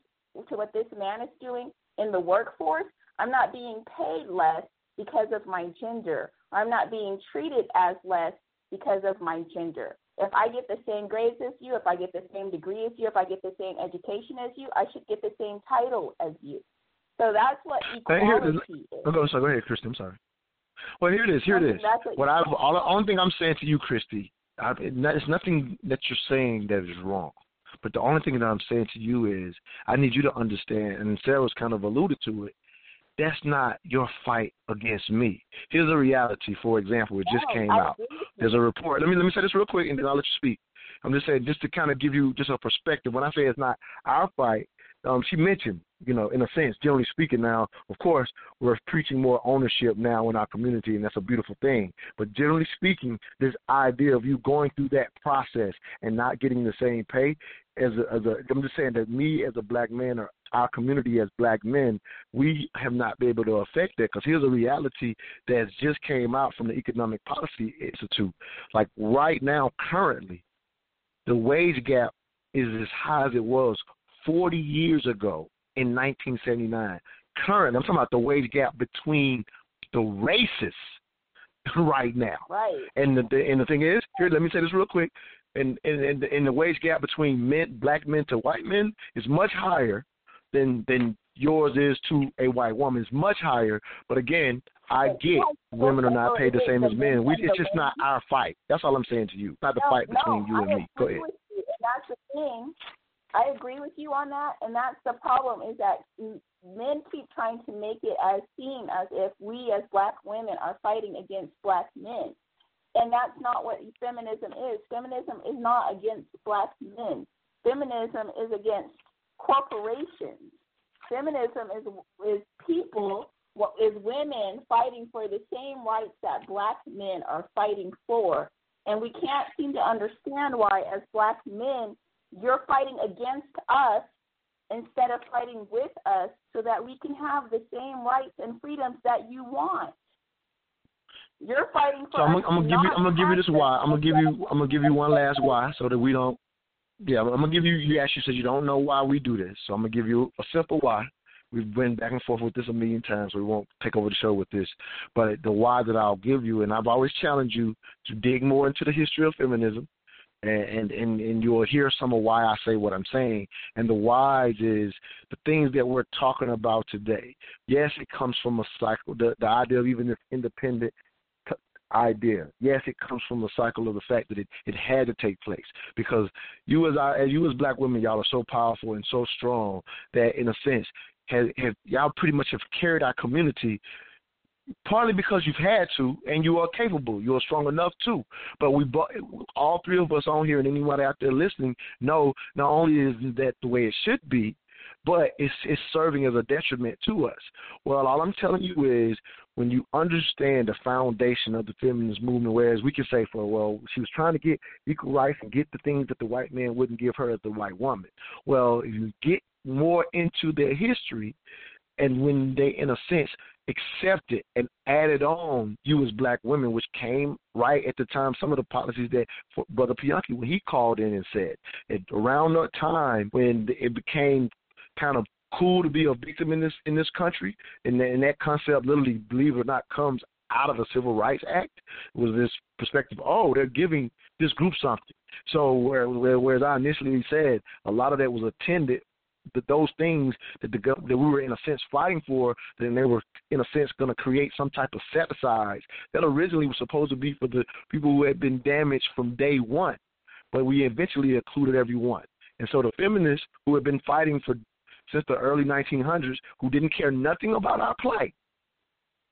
to what this man is doing in the workforce, I'm not being paid less because of my gender. I'm not being treated as less because of my gender. If I get the same grades as you, if I get the same degree as you, if I get the same education as you, I should get the same title as you. So that's what equality is. Oh, go, sorry, go ahead, Christy. I'm sorry. Well, here it is. Here it is. What, what I all the only thing I'm saying to you, Christy, I, it's nothing that you're saying that is wrong. But the only thing that I'm saying to you is I need you to understand, and Sarah's kind of alluded to it. That's not your fight against me. Here's a reality. For example, it just came out. There's a report. Let me let me say this real quick, and then I'll let you speak. I'm just saying, just to kind of give you just a perspective. When I say it's not our fight, um, she mentioned, you know, in a sense, generally speaking, now, of course, we're preaching more ownership now in our community, and that's a beautiful thing. But generally speaking, this idea of you going through that process and not getting the same pay, as a, as a, I'm just saying that me as a black man or our community as black men, we have not been able to affect that because here's a reality that just came out from the Economic Policy Institute. Like right now, currently, the wage gap is as high as it was 40 years ago in 1979. Current, I'm talking about the wage gap between the races right now. Right. And the, the and the thing is, here, let me say this real quick. And and, and, and the wage gap between men, black men to white men is much higher than than yours is to a white woman. It's much higher. But again, I get women are not paid the same as men. We, it's just not our fight. That's all I'm saying to you. Not the fight between you and me. Go ahead. That's the thing. I agree with you on that, and that's the problem is that men keep trying to make it as seem as if we as black women are fighting against black men. And that's not what feminism is. Feminism is not against black men. Feminism is against corporations. Feminism is is people is women fighting for the same rights that black men are fighting for. And we can't seem to understand why as black men you're fighting against us instead of fighting with us so that we can have the same rights and freedoms that you want. You're fighting for so I'm, I'm gonna give you I'm gonna give you this why. I'm gonna give you I'm gonna give you one last why so that we don't yeah, I'm gonna give you you asked you said you don't know why we do this. So I'm gonna give you a simple why We've been back and forth with this a million times, so we won't take over the show with this. But the why that I'll give you, and I've always challenged you to dig more into the history of feminism, and and and you will hear some of why I say what I'm saying. And the whys is the things that we're talking about today. Yes, it comes from a cycle, the the idea of even this independent idea. Yes, it comes from the cycle of the fact that it, it had to take place because you as I, as you as black women, y'all are so powerful and so strong that in a sense, have, have y'all pretty much have carried our community partly because you've had to and you are capable. You are strong enough too. But we, all three of us on here and anybody out there listening know not only is that the way it should be, but it's it's serving as a detriment to us. Well, all I'm telling you is when you understand the foundation of the feminist movement, whereas we can say for well, she was trying to get equal rights and get the things that the white man wouldn't give her as the white woman. Well, if you get more into their history, and when they, in a sense, accepted and added on you as black women, which came right at the time, some of the policies that Brother Pianki, when he called in and said, around that time when it became kind of cool to be a victim in this in this country, and, and that concept literally, believe it or not, comes out of the Civil Rights Act was this perspective. Oh, they're giving this group something. So where, where, whereas I initially said a lot of that was attended that those things that the that we were in a sense fighting for, then they were in a sense going to create some type of set aside that originally was supposed to be for the people who had been damaged from day one, but we eventually included everyone. And so the feminists who had been fighting for since the early 1900s, who didn't care nothing about our plight,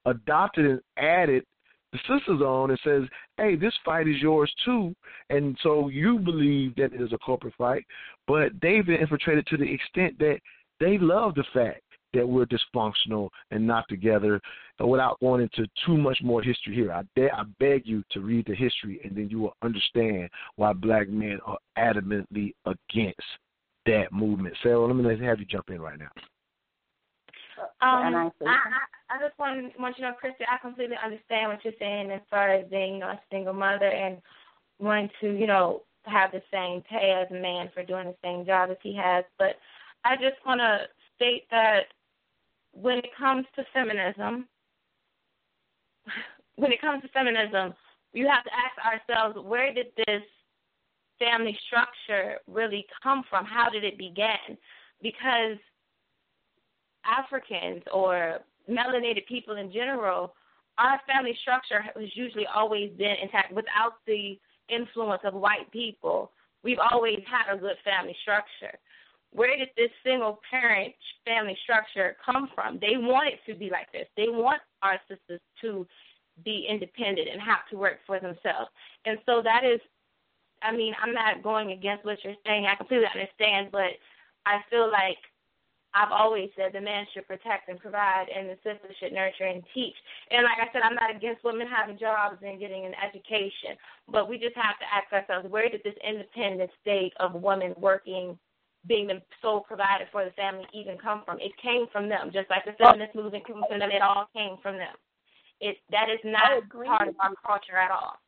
adopted and added the sisters on and says, hey, this fight is yours too. And so you believe that it is a corporate fight, but they've been infiltrated to the extent that they love the fact that we're dysfunctional and not together. And without going into too much more history here, I, de- I beg you to read the history, and then you will understand why black men are adamantly against that movement. Sarah, let me have you jump in right now. Um, I, I, I just want want you to know, Christy, I completely understand what you're saying as far as being, you know, a single mother and wanting to, you know, have the same pay as a man for doing the same job as he has. But I just want to state that when it comes to feminism, when it comes to feminism, you have to ask ourselves, where did this family structure really come from? How did it begin? Because Africans or melanated people in general, our family structure has usually always been intact without the influence of white people. We've always had a good family structure. Where did this single parent family structure come from? They want it to be like this. They want our sisters to be independent and have to work for themselves. And so that is, I mean, I'm not going against what you're saying. I completely understand, but I feel like I've always said the man should protect and provide, and the sister should nurture and teach. And like I said, I'm not against women having jobs and getting an education, but we just have to ask ourselves, where did this independent state of women working, being the sole provider for the family, even come from? It came from them, just like the feminist movement came from them. It all came from them. It that is not part of our culture at all.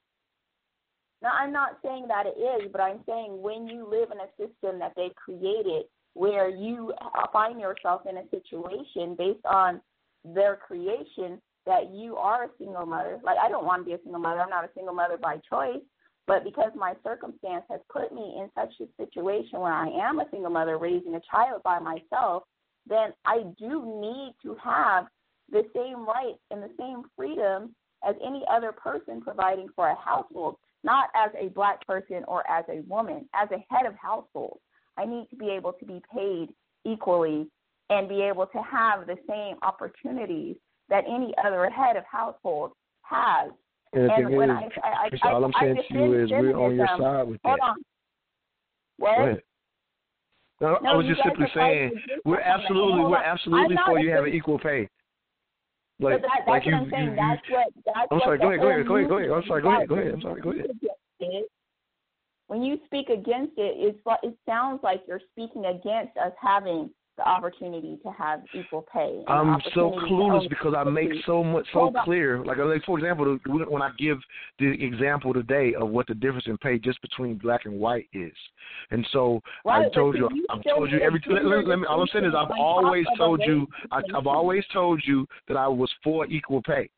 No, I'm not saying that it is, but I'm saying when you live in a system that they created where you find yourself in a situation based on their creation that you are a single mother. Like I don't want to be a single mother. I'm not a single mother by choice, but because my circumstance has put me in such a situation where I am a single mother raising a child by myself, then I do need to have the same rights and the same freedom as any other person providing for a household, not as a black person or as a woman, as a head of household. I need to be able to be paid equally and be able to have the same opportunities that any other head of household has. And, and when is, I, I, I, all I'm saying to you is we're on your side with Hold that. on. What? No, No, I was just simply saying we're absolutely we're absolutely for you having equal pay. But Like, that, that's like what you, I'm saying. you, that's what. That's I'm sorry. Go ahead. Go ahead. Go ahead. Go ahead. I'm sorry. Go ahead. Go ahead. I'm sorry. Go ahead. it. When you speak against it, it's like it sounds like you're speaking against us having the opportunity to have equal pay. I'm so clueless because I make so much so clear. Like, like for example, when I give the example today of what the difference in pay just between black and white is, and so Right, I told you, you I've told you every. Let, let, let me. All I'm saying is, I've always told you, I, I've always told you that I was for equal pay,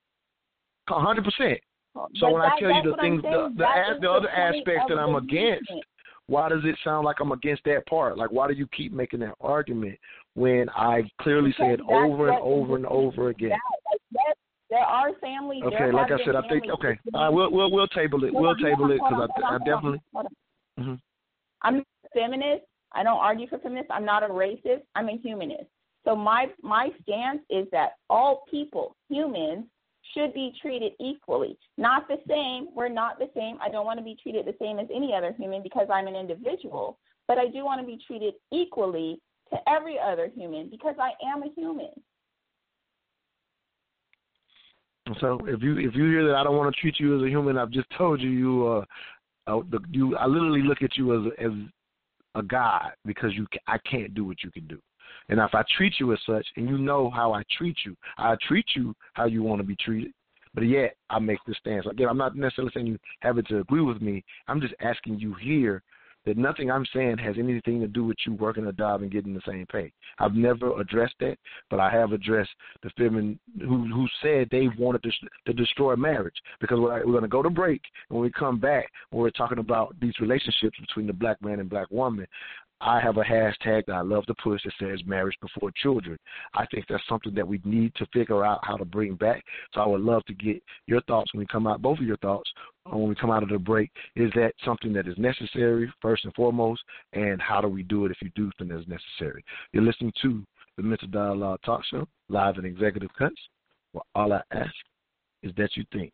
a hundred percent. So But when I tell you the things, the the, That the the other aspects that I'm against, movement. Why does it sound like I'm against that part? Like, why do you keep making that argument when I clearly Because said over and over and over again? That, that, there are families. Okay, like I said, I think okay. All right, we'll we'll we'll table it. We'll table it because I, I definitely. hold on. hmm I'm not a feminist. I don't argue for feminists. I'm not a racist. I'm a humanist. So my my stance is that all people, humans, should be treated equally. Not the same. We're not the same. I don't want to be treated the same as any other human because I'm an individual. But I do want to be treated equally to every other human because I am a human. So if you if you hear that I don't want to treat you as a human, I've just told you you uh, uh you I literally look at you as as a god because you I can't do what you can do. And if I treat you as such, and you know how I treat you, I treat you how you want to be treated. But yet I make this stance. Again, I'm not necessarily saying you have to agree with me. I'm just asking you here that nothing I'm saying has anything to do with you working a job and getting the same pay. I've never addressed that, but I have addressed the women who who said they wanted to, to destroy marriage because we're, we're going to go to break. and When we come back, when we're talking about these relationships between the black man and black woman, I have a hashtag that I love to push that says marriage before children. I think that's something that we need to figure out how to bring back. So I would love to get your thoughts when we come out, both of your thoughts uh, when we come out of the break. Is that something that is necessary, first and foremost? And how do we do it if you do think it's necessary? You're listening to the Mental Dialogue Talk Show, live in Executive Cuts, where all I ask is that you think.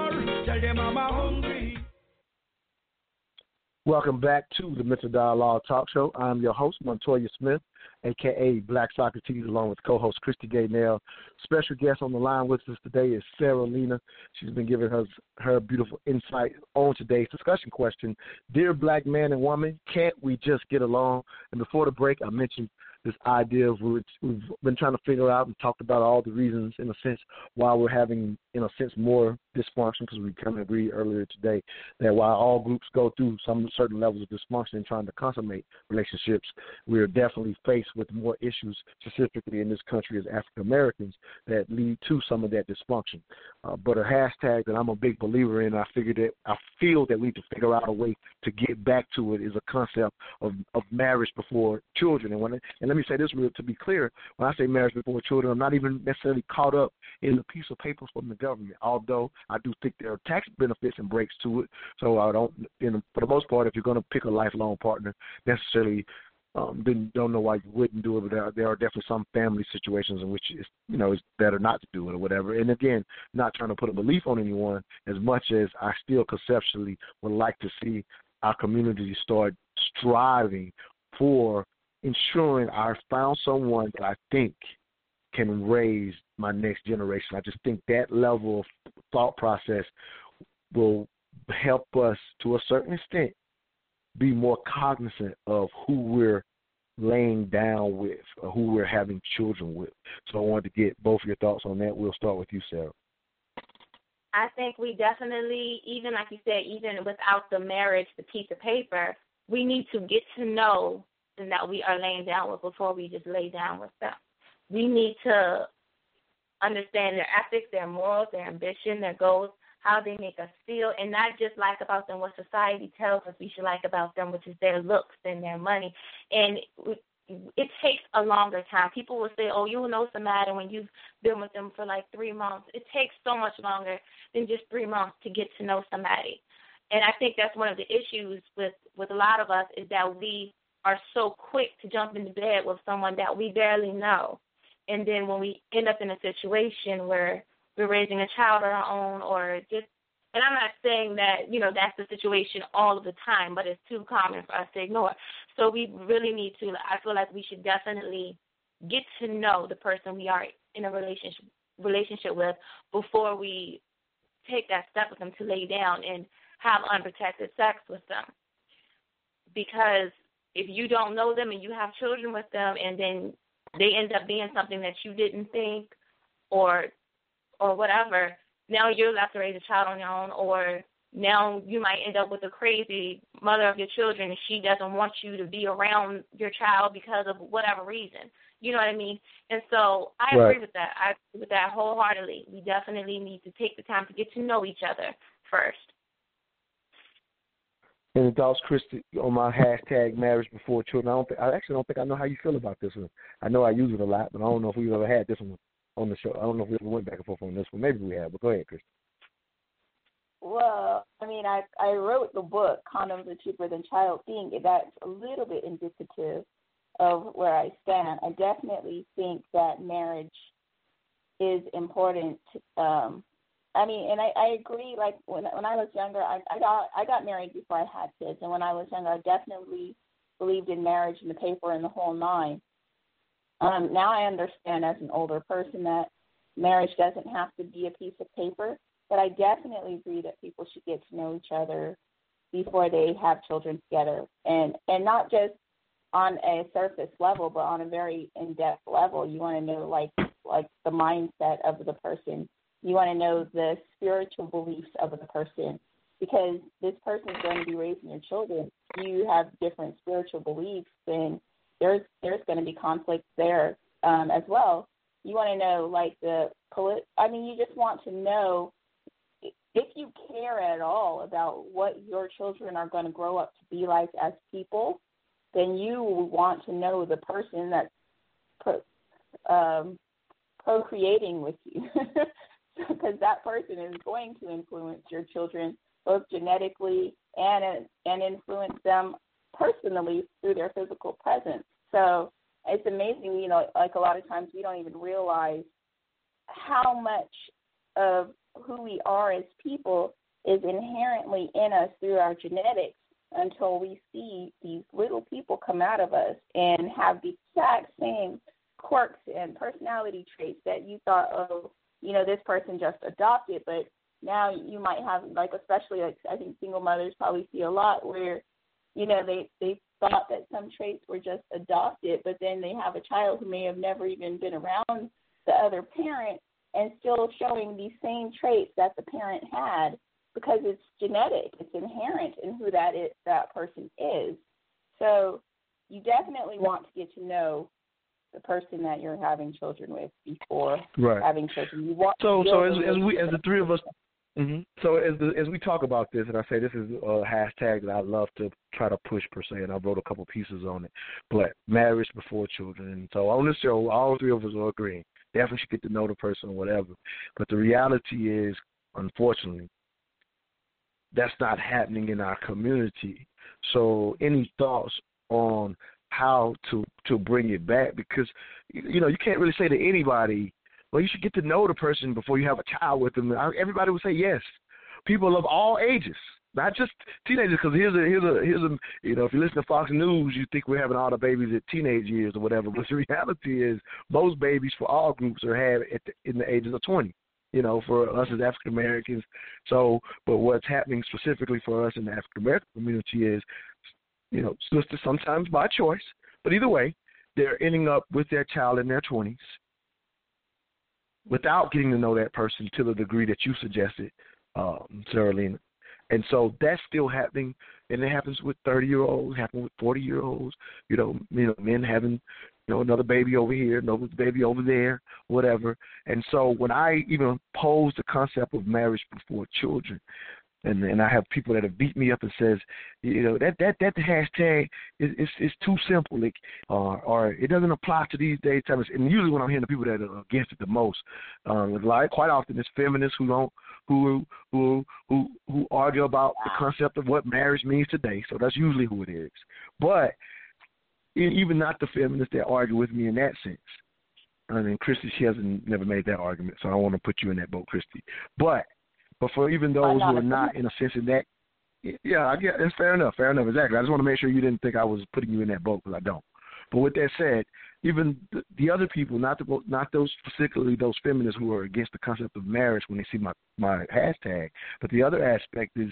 tell your mama hungry. Welcome back to the Mental Dialogue Talk Show. I'm your host, Montoya Smith, aka Black Socrates, along with co-host Christy Gaynell. Special guest on the line with us today is Sarah Lena. She's been giving us her beautiful insight on today's discussion question. Dear black man and woman, can't we just get along? And before the break, I mentioned this idea of which we've been trying to figure out and talked about all the reasons, in a sense, why we're having, in a sense, more dysfunction, because we kind of agreed earlier today that while all groups go through some certain levels of dysfunction in trying to consummate relationships, we are definitely faced with more issues, specifically in this country as African Americans, that lead to some of that dysfunction. Uh, but a hashtag that I'm a big believer in, I figured that I feel that we need to figure out a way to get back to it is a concept of, of marriage before children. And when and let me say this real to be clear, when I say marriage before children, I'm not even necessarily caught up in the piece of paper from the government. Although I do think there are tax benefits and breaks to it. So I don't, know, for the most part, if you're going to pick a lifelong partner, necessarily um, then don't know why you wouldn't do it. But there are, there are definitely some family situations in which it's you know it's better not to do it or whatever. And again, not trying to put a belief on anyone as much as I still conceptually would like to see our community start striving for ensuring I found someone that I think can raise my next generation. I just think that level of thought process will help us to a certain extent be more cognizant of who we're laying down with or who we're having children with. So I wanted to get both of your thoughts on that. We'll start with you, Sarah. I think we definitely, even like you said, even without the marriage, the piece of paper, we need to get to know that we are laying down with before we just lay down with them. We need to understand their ethics, their morals, their ambition, their goals, how they make us feel, and not just like about them what society tells us we should like about them, which is their looks and their money. And it takes a longer time. People will say, "Oh, you'll know somebody when you've been with them for like three months." It takes so much longer than just three months to get to know somebody. And I think that's one of the issues with with a lot of us is that we are so quick to jump into bed with someone that we barely know, and then when we end up in a situation where we're raising a child on our own, or just and I'm not saying that, you know, that's the situation all of the time, but it's too common for us to ignore. So we really need to, I feel like we should definitely get to know the person we are in a relationship relationship with before we take that step with them to lay down and have unprotected sex with them. Because if you don't know them and you have children with them and then they end up being something that you didn't think or or whatever, now you're left to raise a child on your own, or now you might end up with a crazy mother of your children and she doesn't want you to be around your child because of whatever reason. You know what I mean? And so I right. agree with that. I agree with that wholeheartedly. We definitely need to take the time to get to know each other first. And thoughts, Christy, on my hashtag marriage before children. I don't think I actually don't think I know how you feel about this one. I know I use it a lot, but I don't know if we've ever had this one on the show. I don't know if we ever went back and forth on this one. Maybe we have, but go ahead, Chris. Well, I mean, I I wrote the book "Condoms Are Cheaper Than Child." Think that's a little bit indicative of where I stand. I definitely think that marriage is important. Um, I mean, and I, I agree. Like when when I was younger, I, I got I got married before I had kids, and when I was younger, I definitely believed in marriage and the paper and the whole nine. Um, now I understand as an older person that marriage doesn't have to be a piece of paper, but I definitely agree that people should get to know each other before they have children together, and and not just on a surface level, but on a very in-depth level. You want to know like like the mindset of the person. You want to know the spiritual beliefs of the person because this person is going to be raising your children. You have different spiritual beliefs, and there's there's going to be conflict there um, as well. You want to know like the polit. I mean, you just want to know if you care at all about what your children are going to grow up to be like as people. Then you want to know the person that's pro, um, procreating with you, because that person is going to influence your children both genetically and and influence them personally through their physical presence. So it's amazing, you know, like a lot of times we don't even realize how much of who we are as people is inherently in us through our genetics until we see these little people come out of us and have the exact same quirks and personality traits that you thought, oh, you know, this person just adopted, but now you might have like especially like I think single mothers probably see a lot where you know they they thought that some traits were just adopted, but then they have a child who may have never even been around the other parent and still showing these same traits that the parent had because it's genetic, it's inherent in who that is, that person is. So you definitely want to get to know the person that you're having children with before right. having children. You want so so as as we as the three of us Mm-hmm. So as the, as we talk about this, and I say this is a hashtag that I love to try to push per se, and I wrote a couple pieces on it. But marriage before children, and so on this show, all three of us are agreeing. Definitely should get to know the person or whatever. But the reality is, unfortunately, that's not happening in our community. So any thoughts on how to to bring it back? Because you know you can't really say to anybody well, you should get to know the person before you have a child with them. Everybody would say yes. People of all ages, not just teenagers. Because here's a here's a here's a you know if you listen to Fox News, you think we're having all the babies at teenage years or whatever. But the reality is, most babies for all groups are had at the, in the ages of twenty. You know, for us as African Americans. So, but what's happening specifically for us in the African American community is, you know, sometimes by choice, But either way, they're ending up with their child in their 20s without getting to know that person to the degree that you suggested, um, Sarah. And so that's still happening, and it happens with 30 year olds, happens with 40 year olds. You know, you know, men having, you know, another baby over here, another baby over there, whatever. And so when I even pose the concept of marriage before children, and and I have people that have beat me up and says, you know, that that that hashtag is is, is too simple, like, or or it doesn't apply to these days. Times. And usually when I'm hearing the people that are against it the most, um, like quite often it's feminists who don't who who who who argue about the concept of what marriage means today. So that's usually who it is. But even not the feminists that argue with me in that sense. I mean, Christy, she hasn't never made that argument, so I don't want to put you in that boat, Christy. But but for even those who are not in a sense in that, yeah, I get it's fair enough, fair enough, exactly. I just want to make sure you didn't think I was putting you in that boat because I don't. But with that said, even the, the other people, not the not those particularly those feminists who are against the concept of marriage when they see my my hashtag, but the other aspect is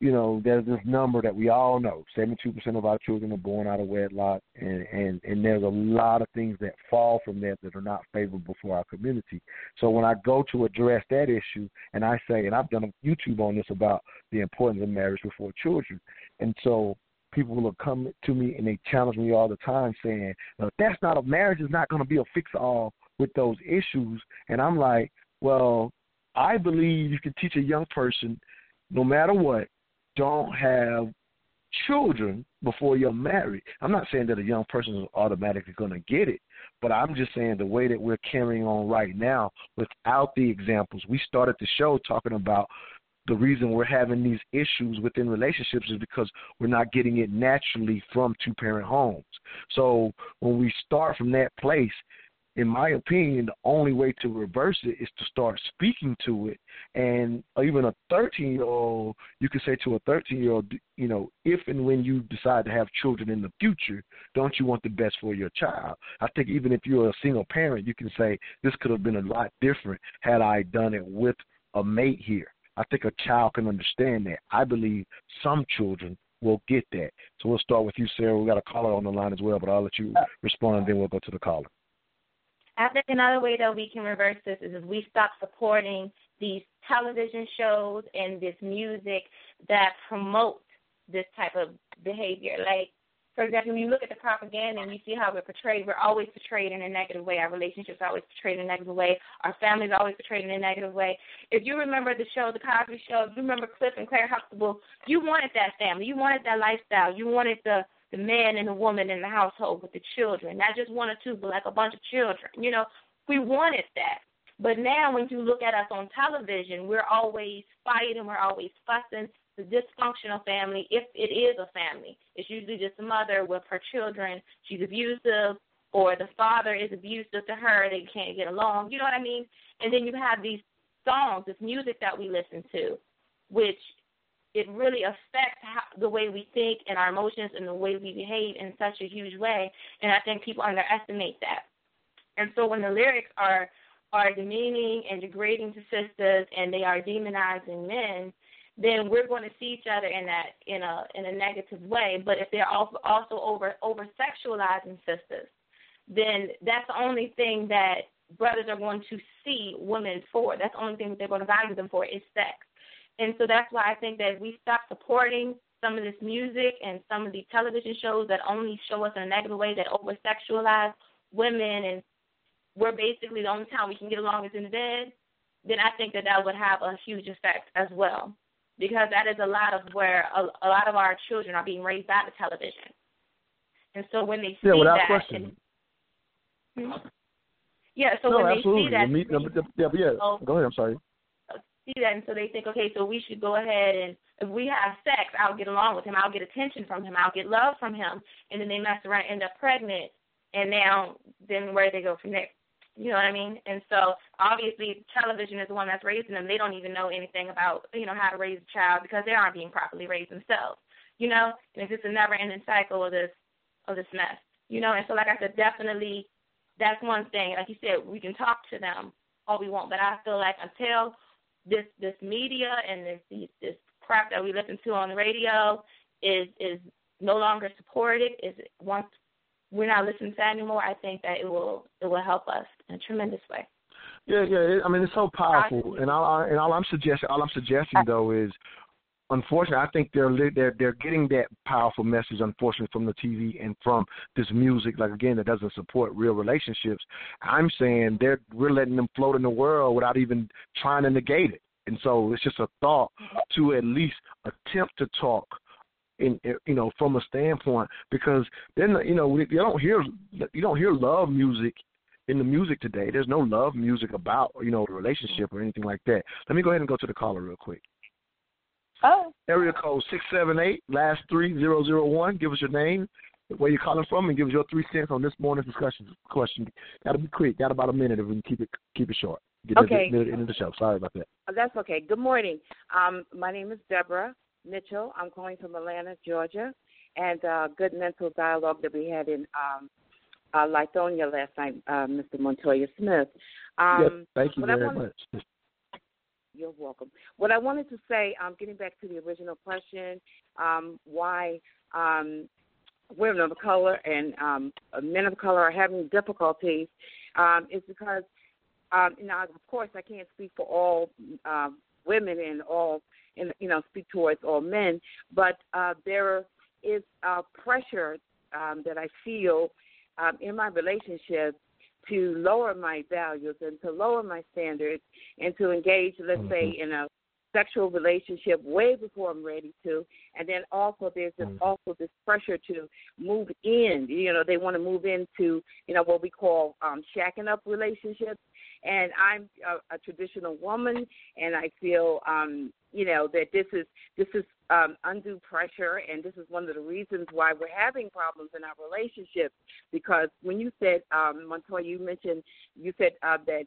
you know, there's this number that we all know: 72% of our children are born out of wedlock, and and and there's a lot of things that fall from that that are not favorable for our community. So when I go to address that issue, and I say, and I've done a YouTube on this about the importance of marriage before children, and so people will come to me and they challenge me all the time, saying, no, "That's not a marriage is not going to be a fix all with those issues," and I'm like, well. I believe you can teach a young person, no matter what, don't have children before you're married. I'm not saying that a young person is automatically going to get it, but I'm just saying the way that we're carrying on right now without the examples. We started the show talking about the reason we're having these issues within relationships is because we're not getting it naturally from two parent homes. So when we start from that place, in my opinion, the only way to reverse it is to start speaking to it. And even a 13 year old, you can say to a 13 year old, you know, if and when you decide to have children in the future, don't you want the best for your child? I think even if you're a single parent, you can say this could have been a lot different had I done it with a mate here. I think a child can understand that. I believe some children will get that. So we'll start with you, Sarah. We got a caller on the line as well, but I'll let you respond and then we'll go to the caller. I think another way that we can reverse this is if we stop supporting these television shows and this music that promote this type of behavior. Like, for example, when you look at the propaganda and you see how we're portrayed, we're always portrayed in a negative way. Our relationships are always portrayed in a negative way. Our families are always portrayed in a negative way. If you remember the show, The Cosby Show, if you remember Cliff and Claire Huxtable, you wanted that family. You wanted that lifestyle. You wanted the the man and the woman in the household with the children, not just one or two, but like a bunch of children. You know, we wanted that. But now, when you look at us on television, we're always fighting, we're always fussing. The dysfunctional family, if it is a family, it's usually just a mother with her children. She's abusive, or the father is abusive to her. They can't get along. You know what I mean? And then you have these songs, this music that we listen to, which it really affects how, the way we think and our emotions and the way we behave in such a huge way. And I think people underestimate that. And so when the lyrics are are demeaning and degrading to sisters and they are demonizing men, then we're going to see each other in that in a in a negative way. But if they're also also over over sexualizing sisters, then that's the only thing that brothers are going to see women for. That's the only thing that they're going to value them for is sex. And so that's why I think that we stop supporting some of this music and some of these television shows that only show us in a negative way that over sexualize women and we're basically the only time we can get along is in the bed, then I think that that would have a huge effect as well. Because that is a lot of where a, a lot of our children are being raised out of television. And so when they see yeah, without that, question. And, hmm? yeah, so no, when absolutely. they see that, Me, no, yeah, yeah. Oh. Go ahead. I'm sorry see that, and so they think, okay, so we should go ahead and if we have sex, I'll get along with him, I'll get attention from him, I'll get love from him, and then they mess around, end up pregnant, and now then where do they go from there? You know what I mean? And so obviously television is the one that's raising them. They don't even know anything about you know how to raise a child because they aren't being properly raised themselves. You know, and it's just a never-ending cycle of this of this mess. You know, and so like I said, definitely that's one thing. Like you said, we can talk to them all we want, but I feel like until this this media and this this crap that we listen to on the radio is is no longer supported. Is once we're not listening to that anymore, I think that it will it will help us in a tremendous way. Yeah, yeah. I mean, it's so powerful, and all and all I'm suggesting, all I'm suggesting uh, though is, unfortunately, I think they're they're they're getting that powerful message, unfortunately, from the TV and from this music. Like again, that doesn't support real relationships. I'm saying they're we're letting them float in the world without even trying to negate it. And so it's just a thought to at least attempt to talk in you know from a standpoint because then you know you don't hear you don't hear love music in the music today. There's no love music about you know a relationship or anything like that. Let me go ahead and go to the caller real quick. Oh. Area code six seven eight last three zero zero one. Give us your name, where you're calling from, and give us your three cents on this morning's discussion question. Got to be quick. Got about a minute if we can keep it keep it short. Get Okay. into the, into the show. Sorry about that. Oh, That's okay. Good morning. Um, my name is Deborah Mitchell. I'm calling from Atlanta, Georgia, and uh, good mental dialogue that we had in um, uh, Lithonia last night, uh, Mr. Montoya Smith. Um, yes, thank you very much. You're welcome. What I wanted to say, um, getting back to the original question, um, why um, women of color and um, men of color are having difficulties, um, is because, um, now, of course, I can't speak for all uh, women and all, and you know, speak towards all men, but uh, there is pressure um, that I feel um, in my relationship to lower my values and to lower my standards and to engage, let's say, in a sexual relationship way before I'm ready to. And then also there's this, also this pressure to move in. You know, they want to move into, you know, what we call um, shacking up relationships. And I'm a, a traditional woman, and I feel, um, you know, that this is this is um, undue pressure, and this is one of the reasons why we're having problems in our relationships. Because when you said, um, Montoya, you mentioned, you said uh, that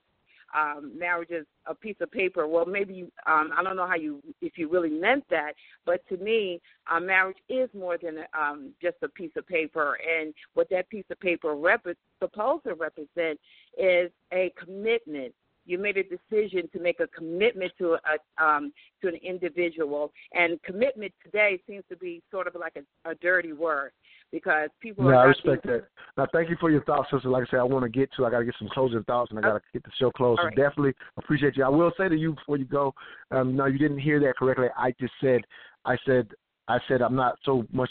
um, marriage is a piece of paper. Well, maybe um, I don't know how you, if you really meant that, but to me, uh, marriage is more than um, just a piece of paper. And what that piece of paper rep- supposed to represent is a commitment. You made a decision to make a commitment to a um, to an individual, and commitment today seems to be sort of like a, a dirty word because people No, are I respect that. Now, thank you for your thoughts, sister. Like I said, I want to get to. I got to get some closing thoughts, and I got to get the show closed. All So definitely appreciate you. I will say to you before you go. Um, no, you didn't hear that correctly. I just said, I said, I said, I'm not so much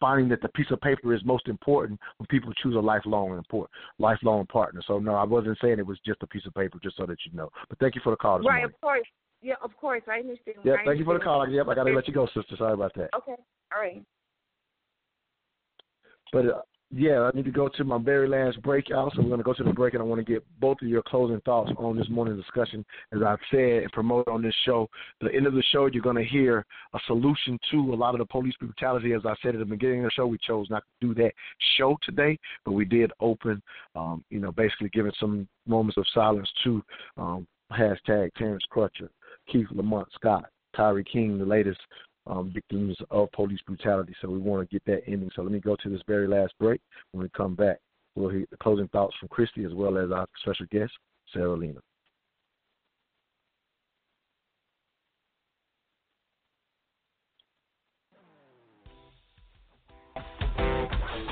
finding that the piece of paper is most important when people choose a lifelong important lifelong partner. So no, I wasn't saying it was just a piece of paper, just so that you know. But thank you for the call right. morning. Of course, yeah, of course, I understand. Yeah, I thank you for the call. Yep, I got to let you go, sister. Sorry about that. Okay, all right. But uh, yeah, I need to go to my very last break out. So we're going to go to the break, and I want to get both of your closing thoughts on this morning's discussion. As I've said and promoted on this show, the end of the show, you're going to hear a solution to a lot of the police brutality. As I said at the beginning of the show, we chose not to do that show today, but we did open, um, you know, basically giving some moments of silence to um, hashtag Terrence Crutcher, Keith Lamont Scott, Tyree King, the latest um, victims of police brutality. So we want to get that ending. So let me go to this very last break. When we come back, we'll hear the closing thoughts from Christy as well as our special guest, Sarah Lena.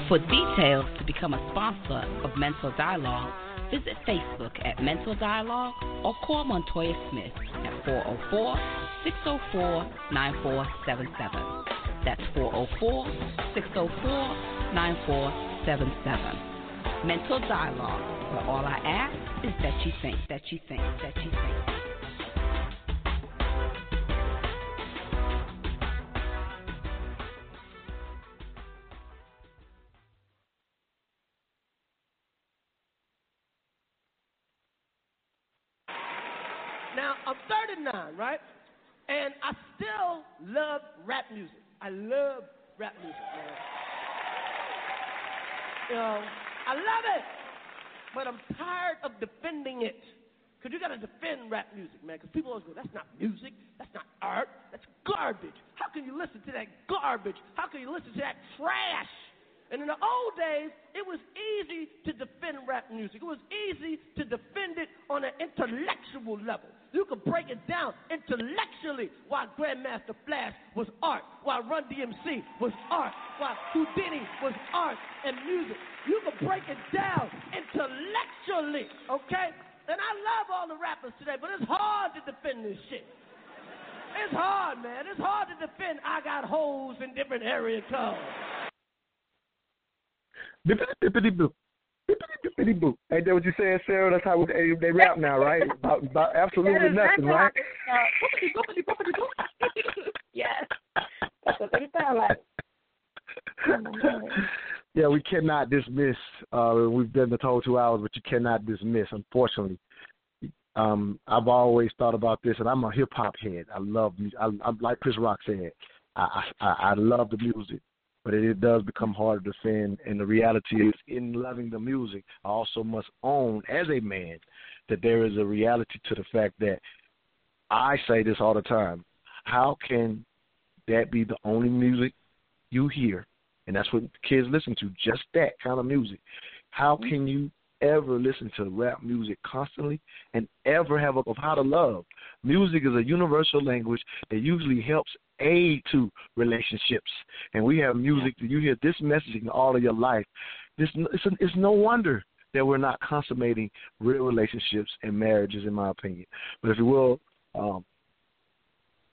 For details to become a sponsor of Mental Dialogue, visit Facebook at Mental Dialogue or call Montoya Smith at 404 604 9477. That's 404 604 9477. Mental Dialogue, where all I ask is that you think, that you think, that you think. right? And I still love rap music. I love rap music, man. You know, I love it, but I'm tired of defending it. Because you got to defend rap music, man. Because people always go, that's not music. That's not art. That's garbage. How can you listen to that garbage? How can you listen to that trash? And in the old days, it was easy to defend rap music. It was easy to defend it on an intellectual level. You could break it down intellectually why Grandmaster Flash was art, why Run DMC was art, why Whodini was art and music. You could break it down intellectually, okay? And I love all the rappers today, but it's hard to defend this shit. It's hard, man. It's hard to defend I got holes in different area codes. Bippity bippity boop. Ain't that what you saying, Sarah? That's how they, they rap now, right? About, about absolutely nothing, right? yes. That's what they sound like. yeah, we cannot dismiss. Uh, we've done the whole two hours, but you cannot dismiss. Unfortunately, um, I've always thought about this, and I'm a hip hop head. I love music. I, I like Chris Rock said. I, I I love the music but it, it does become hard to defend. And the reality is, in loving the music, I also must own as a man that there is a reality to the fact that I say this all the time. How can that be the only music you hear? And that's what kids listen to, just that kind of music. How mm-hmm. can you ever listen to rap music constantly and ever have a of how to love? Music is a universal language that usually helps aid to relationships. And we have music that you hear this messaging all of your life. This it's, it's no wonder that we're not consummating real relationships and marriages, in my opinion. But if you will, um,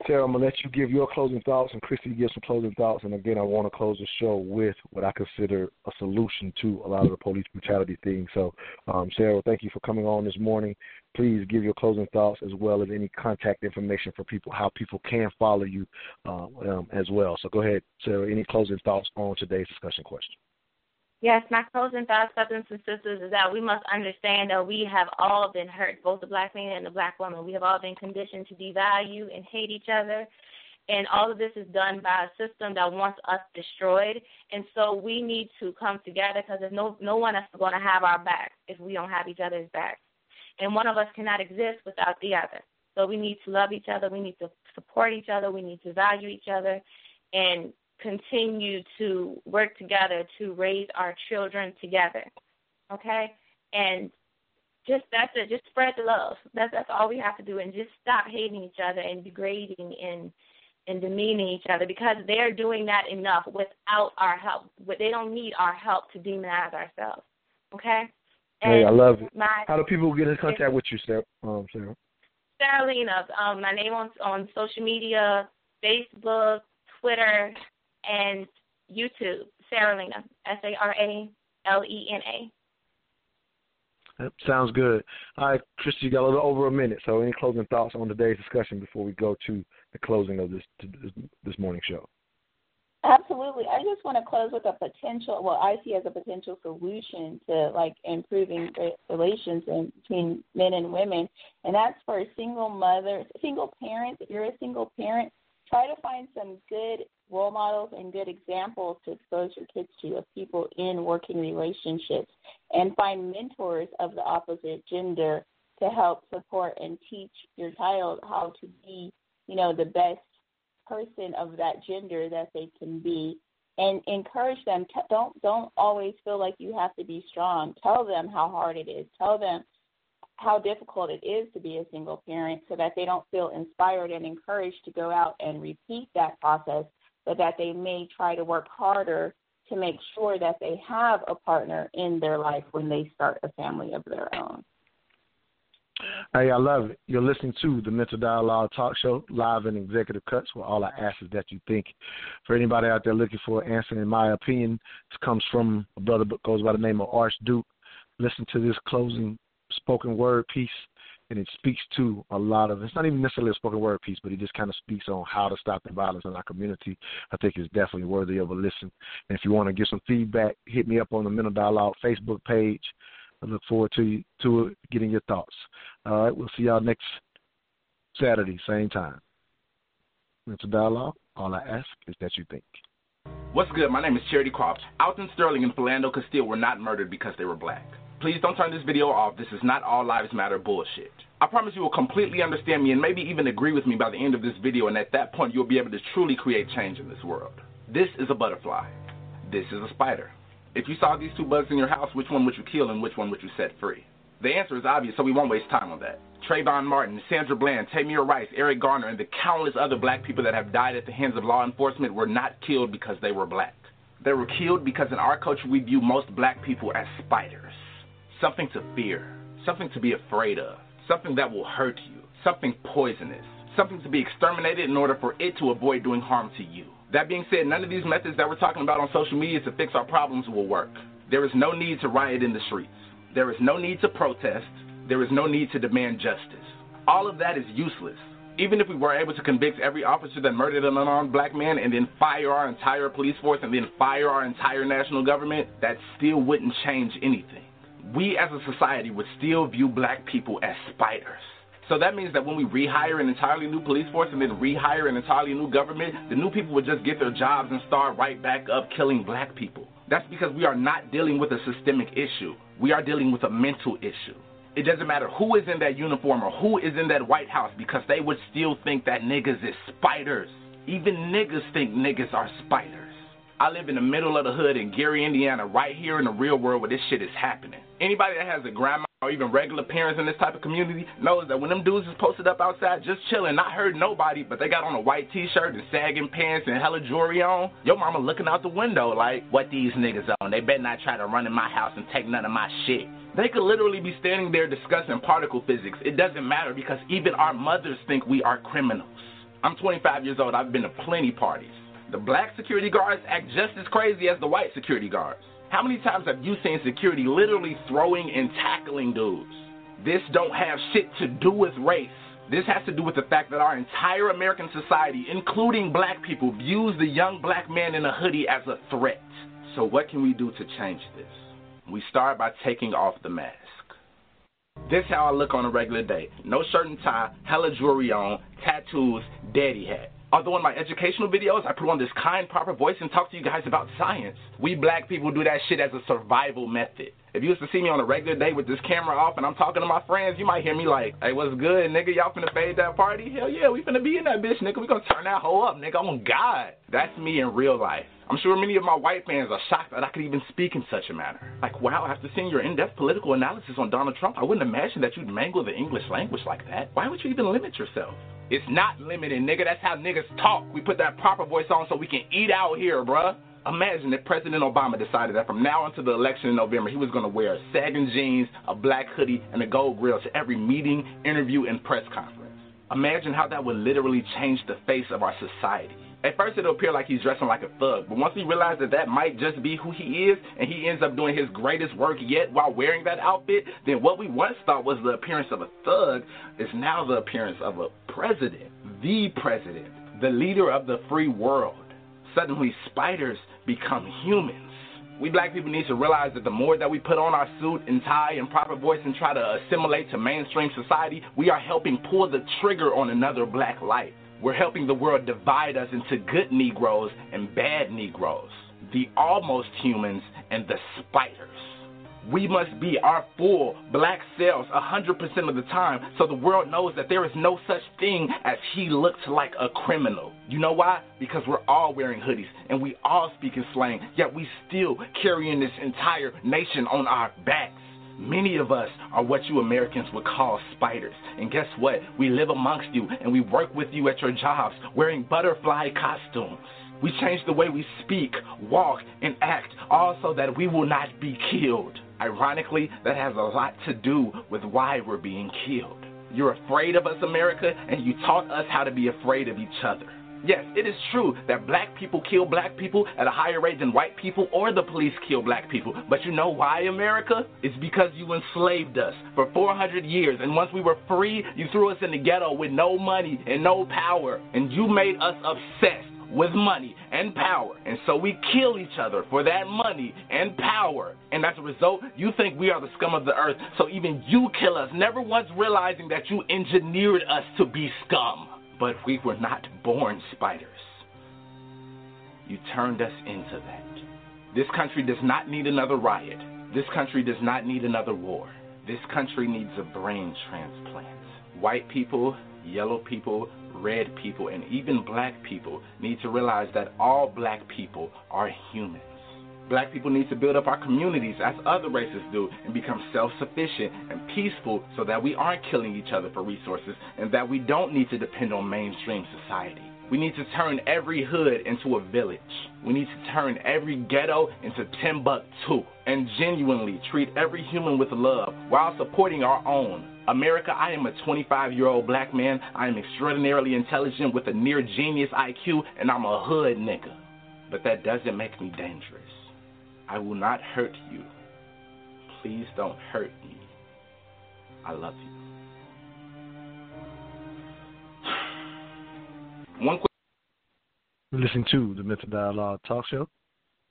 Sarah, I'm gonna let you give your closing thoughts, and Christy give some closing thoughts. And again, I want to close the show with what I consider a solution to a lot of the police brutality thing. So, um, Sarah, thank you for coming on this morning. Please give your closing thoughts as well as any contact information for people, how people can follow you um, um, as well. So, go ahead, Sarah. Any closing thoughts on today's discussion question? Yes, my closing thoughts, brothers and sisters, is that we must understand that we have all been hurt, both the black man and the black woman. We have all been conditioned to devalue and hate each other. And all of this is done by a system that wants us destroyed. And so we need to come together because there's no, no one is going to have our back if we don't have each other's back. And one of us cannot exist without the other. So we need to love each other. We need to support each other. We need to value each other. And continue to work together to raise our children together. Okay? And just that's it. Just spread the love. That's that's all we have to do, and just stop hating each other and degrading and and demeaning each other because they're doing that enough without our help. But they don't need our help to demonize ourselves. Okay. And hey, I love it. My, How do people get in contact with you, Sarah? Um, Sarah? Sarah Lena. Um, my name on on social media, Facebook, Twitter, and YouTube, Sarah Lena, S A R A L E N A. That sounds good. All right, Christy, you got a little over a minute. So, any closing thoughts on today's discussion before we go to the closing of this this morning show? Absolutely. I just want to close with a potential, well, I see as a potential solution to like improving relations in, between men and women, and that's for single mothers, single parents. If you're a single parent, try to find some good role models and good examples to expose your kids to of people in working relationships and find mentors of the opposite gender to help support and teach your child how to be, you know, the best person of that gender that they can be and encourage them. Don't don't always feel like you have to be strong. Tell them how hard it is. Tell them how difficult it is to be a single parent so that they don't feel inspired and encouraged to go out and repeat that process, but that they may try to work harder to make sure that they have a partner in their life when they start a family of their own. Hey, I love it. You're listening to the Mental Dialogue Talk Show, live in executive cuts, where all I ask is that you think. For anybody out there looking for an answer, in my opinion, this comes from a brother goes by the name of Archduke. Listen to this closing spoken word piece, and it speaks to a lot of. It's not even necessarily a spoken word piece, but it just kind of speaks on how to stop the violence in our community. I think it's definitely worthy of a listen. And if you want to get some feedback, hit me up on the Mental Dialogue Facebook page. I look forward to to getting your thoughts. All right, we'll see y'all next Saturday, same time. Mental Dialogue. All I ask is that you think. What's good? My name is Charity Croft. Alton Sterling and Philando Castile were not murdered because they were black. Please don't turn this video off. This is not all lives matter bullshit. I promise you will completely understand me and maybe even agree with me by the end of this video, and at that point, you'll be able to truly create change in this world. This is a butterfly. This is a spider. If you saw these two bugs in your house, which one would you kill and which one would you set free? The answer is obvious, so we won't waste time on that. Trayvon Martin, Sandra Bland, Tamir Rice, Eric Garner, and the countless other black people that have died at the hands of law enforcement were not killed because they were black. They were killed because in our culture we view most black people as spiders. Something to fear, something to be afraid of, something that will hurt you, something poisonous, something to be exterminated in order for it to avoid doing harm to you. That being said, none of these methods that we're talking about on social media to fix our problems will work. There is no need to riot in the streets. There is no need to protest. There is no need to demand justice. All of that is useless. Even if we were able to convict every officer that murdered an unarmed black man and then fire our entire police force and then fire our entire national government, that still wouldn't change anything. We as a society would still view black people as spiders. So that means that when we rehire an entirely new police force and then rehire an entirely new government, the new people would just get their jobs and start right back up killing black people. That's because we are not dealing with a systemic issue. We are dealing with a mental issue. It doesn't matter who is in that uniform or who is in that White House because they would still think that niggas is spiders. Even niggas think niggas are spiders. I live in the middle of the hood in Gary, Indiana, right here in the real world where this shit is happening. Anybody that has a grandma or even regular parents in this type of community knows that when them dudes is posted up outside just chilling, not hurting nobody, but they got on a white t-shirt and sagging pants and hella jewelry on, your mama looking out the window like, what these niggas on? They better not try to run in my house and take none of my shit. They could literally be standing there discussing particle physics. It doesn't matter because even our mothers think we are criminals. I'm 25 years old. I've been to plenty parties. The black security guards act just as crazy as the white security guards. How many times have you seen security literally throwing and tackling dudes? This don't have shit to do with race. This has to do with the fact that our entire American society, including black people, views the young black man in a hoodie as a threat. So what can we do to change this? We start by taking off the mask. This how I look on a regular day. No shirt and tie, hella jewelry on, tattoos, daddy hat. Although in my educational videos, I put on this kind, proper voice and talk to you guys about science. We black people do that shit as a survival method. If you used to see me on a regular day with this camera off and I'm talking to my friends, you might hear me like, hey, what's good, nigga? Y'all finna fade that party? Hell yeah, we finna be in that bitch, nigga. We gonna turn that hoe up, nigga. On God. That's me in real life. I'm sure many of my white fans are shocked that I could even speak in such a manner. Like, wow, after seeing your in-depth political analysis on Donald Trump, I wouldn't imagine that you'd mangle the English language like that. Why would you even limit yourself? It's not limited, nigga. That's how niggas talk. We put that proper voice on so we can eat out here, bruh. Imagine if President Obama decided that from now until the election in November, he was going to wear sagging jeans, a black hoodie, and a gold grill to every meeting, interview, and press conference. Imagine how that would literally change the face of our society. At first, it'll appear like he's dressing like a thug, but once we realize that that might just be who he is, and he ends up doing his greatest work yet while wearing that outfit, then what we once thought was the appearance of a thug is now the appearance of a president, the president, the leader of the free world. Suddenly, spiders become humans. We black people need to realize that the more that we put on our suit and tie and proper voice and try to assimilate to mainstream society, we are helping pull the trigger on another black life. We're helping the world divide us into good Negroes and bad Negroes, the almost humans and the spiders. We must be our full black selves 100% of the time so the world knows that there is no such thing as he looks like a criminal. You know why? Because we're all wearing hoodies and we all speak in slang, yet we still carrying this entire nation on our backs. Many of us are what you Americans would call spiders. And guess what? We live amongst you and we work with you at your jobs wearing butterfly costumes. We change the way we speak, walk, and act, all so that we will not be killed. Ironically, that has a lot to do with why we're being killed. You're afraid of us, America, and you taught us how to be afraid of each other. Yes, it is true that black people kill black people at a higher rate than white people or the police kill black people. But you know why, America? It's because you enslaved us for 400 years. And once we were free, you threw us in the ghetto with no money and no power. And you made us obsessed with money and power. And so we kill each other for that money and power. And as a result, you think we are the scum of the earth. So even you kill us, never once realizing that you engineered us to be scum. But we were not born spiders. You turned us into that. This country does not need another riot. This country does not need another war. This country needs a brain transplant. White people, yellow people, red people, and even black people need to realize that all black people are humans. Black people need to build up our communities as other races do and become self sufficient and peaceful so that we aren't killing each other for resources and that we don't need to depend on mainstream society. We need to turn every hood into a village. We need to turn every ghetto into Timbuktu and genuinely treat every human with love while supporting our own. America, I am a 25 year old black man. I am extraordinarily intelligent with a near genius IQ, and I'm a hood nigga. But that doesn't make me dangerous. I will not hurt you. Please don't hurt me. I love you. One quick. Listen to the Mental Dialogue Talk Show.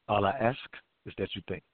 All I ask is that you think.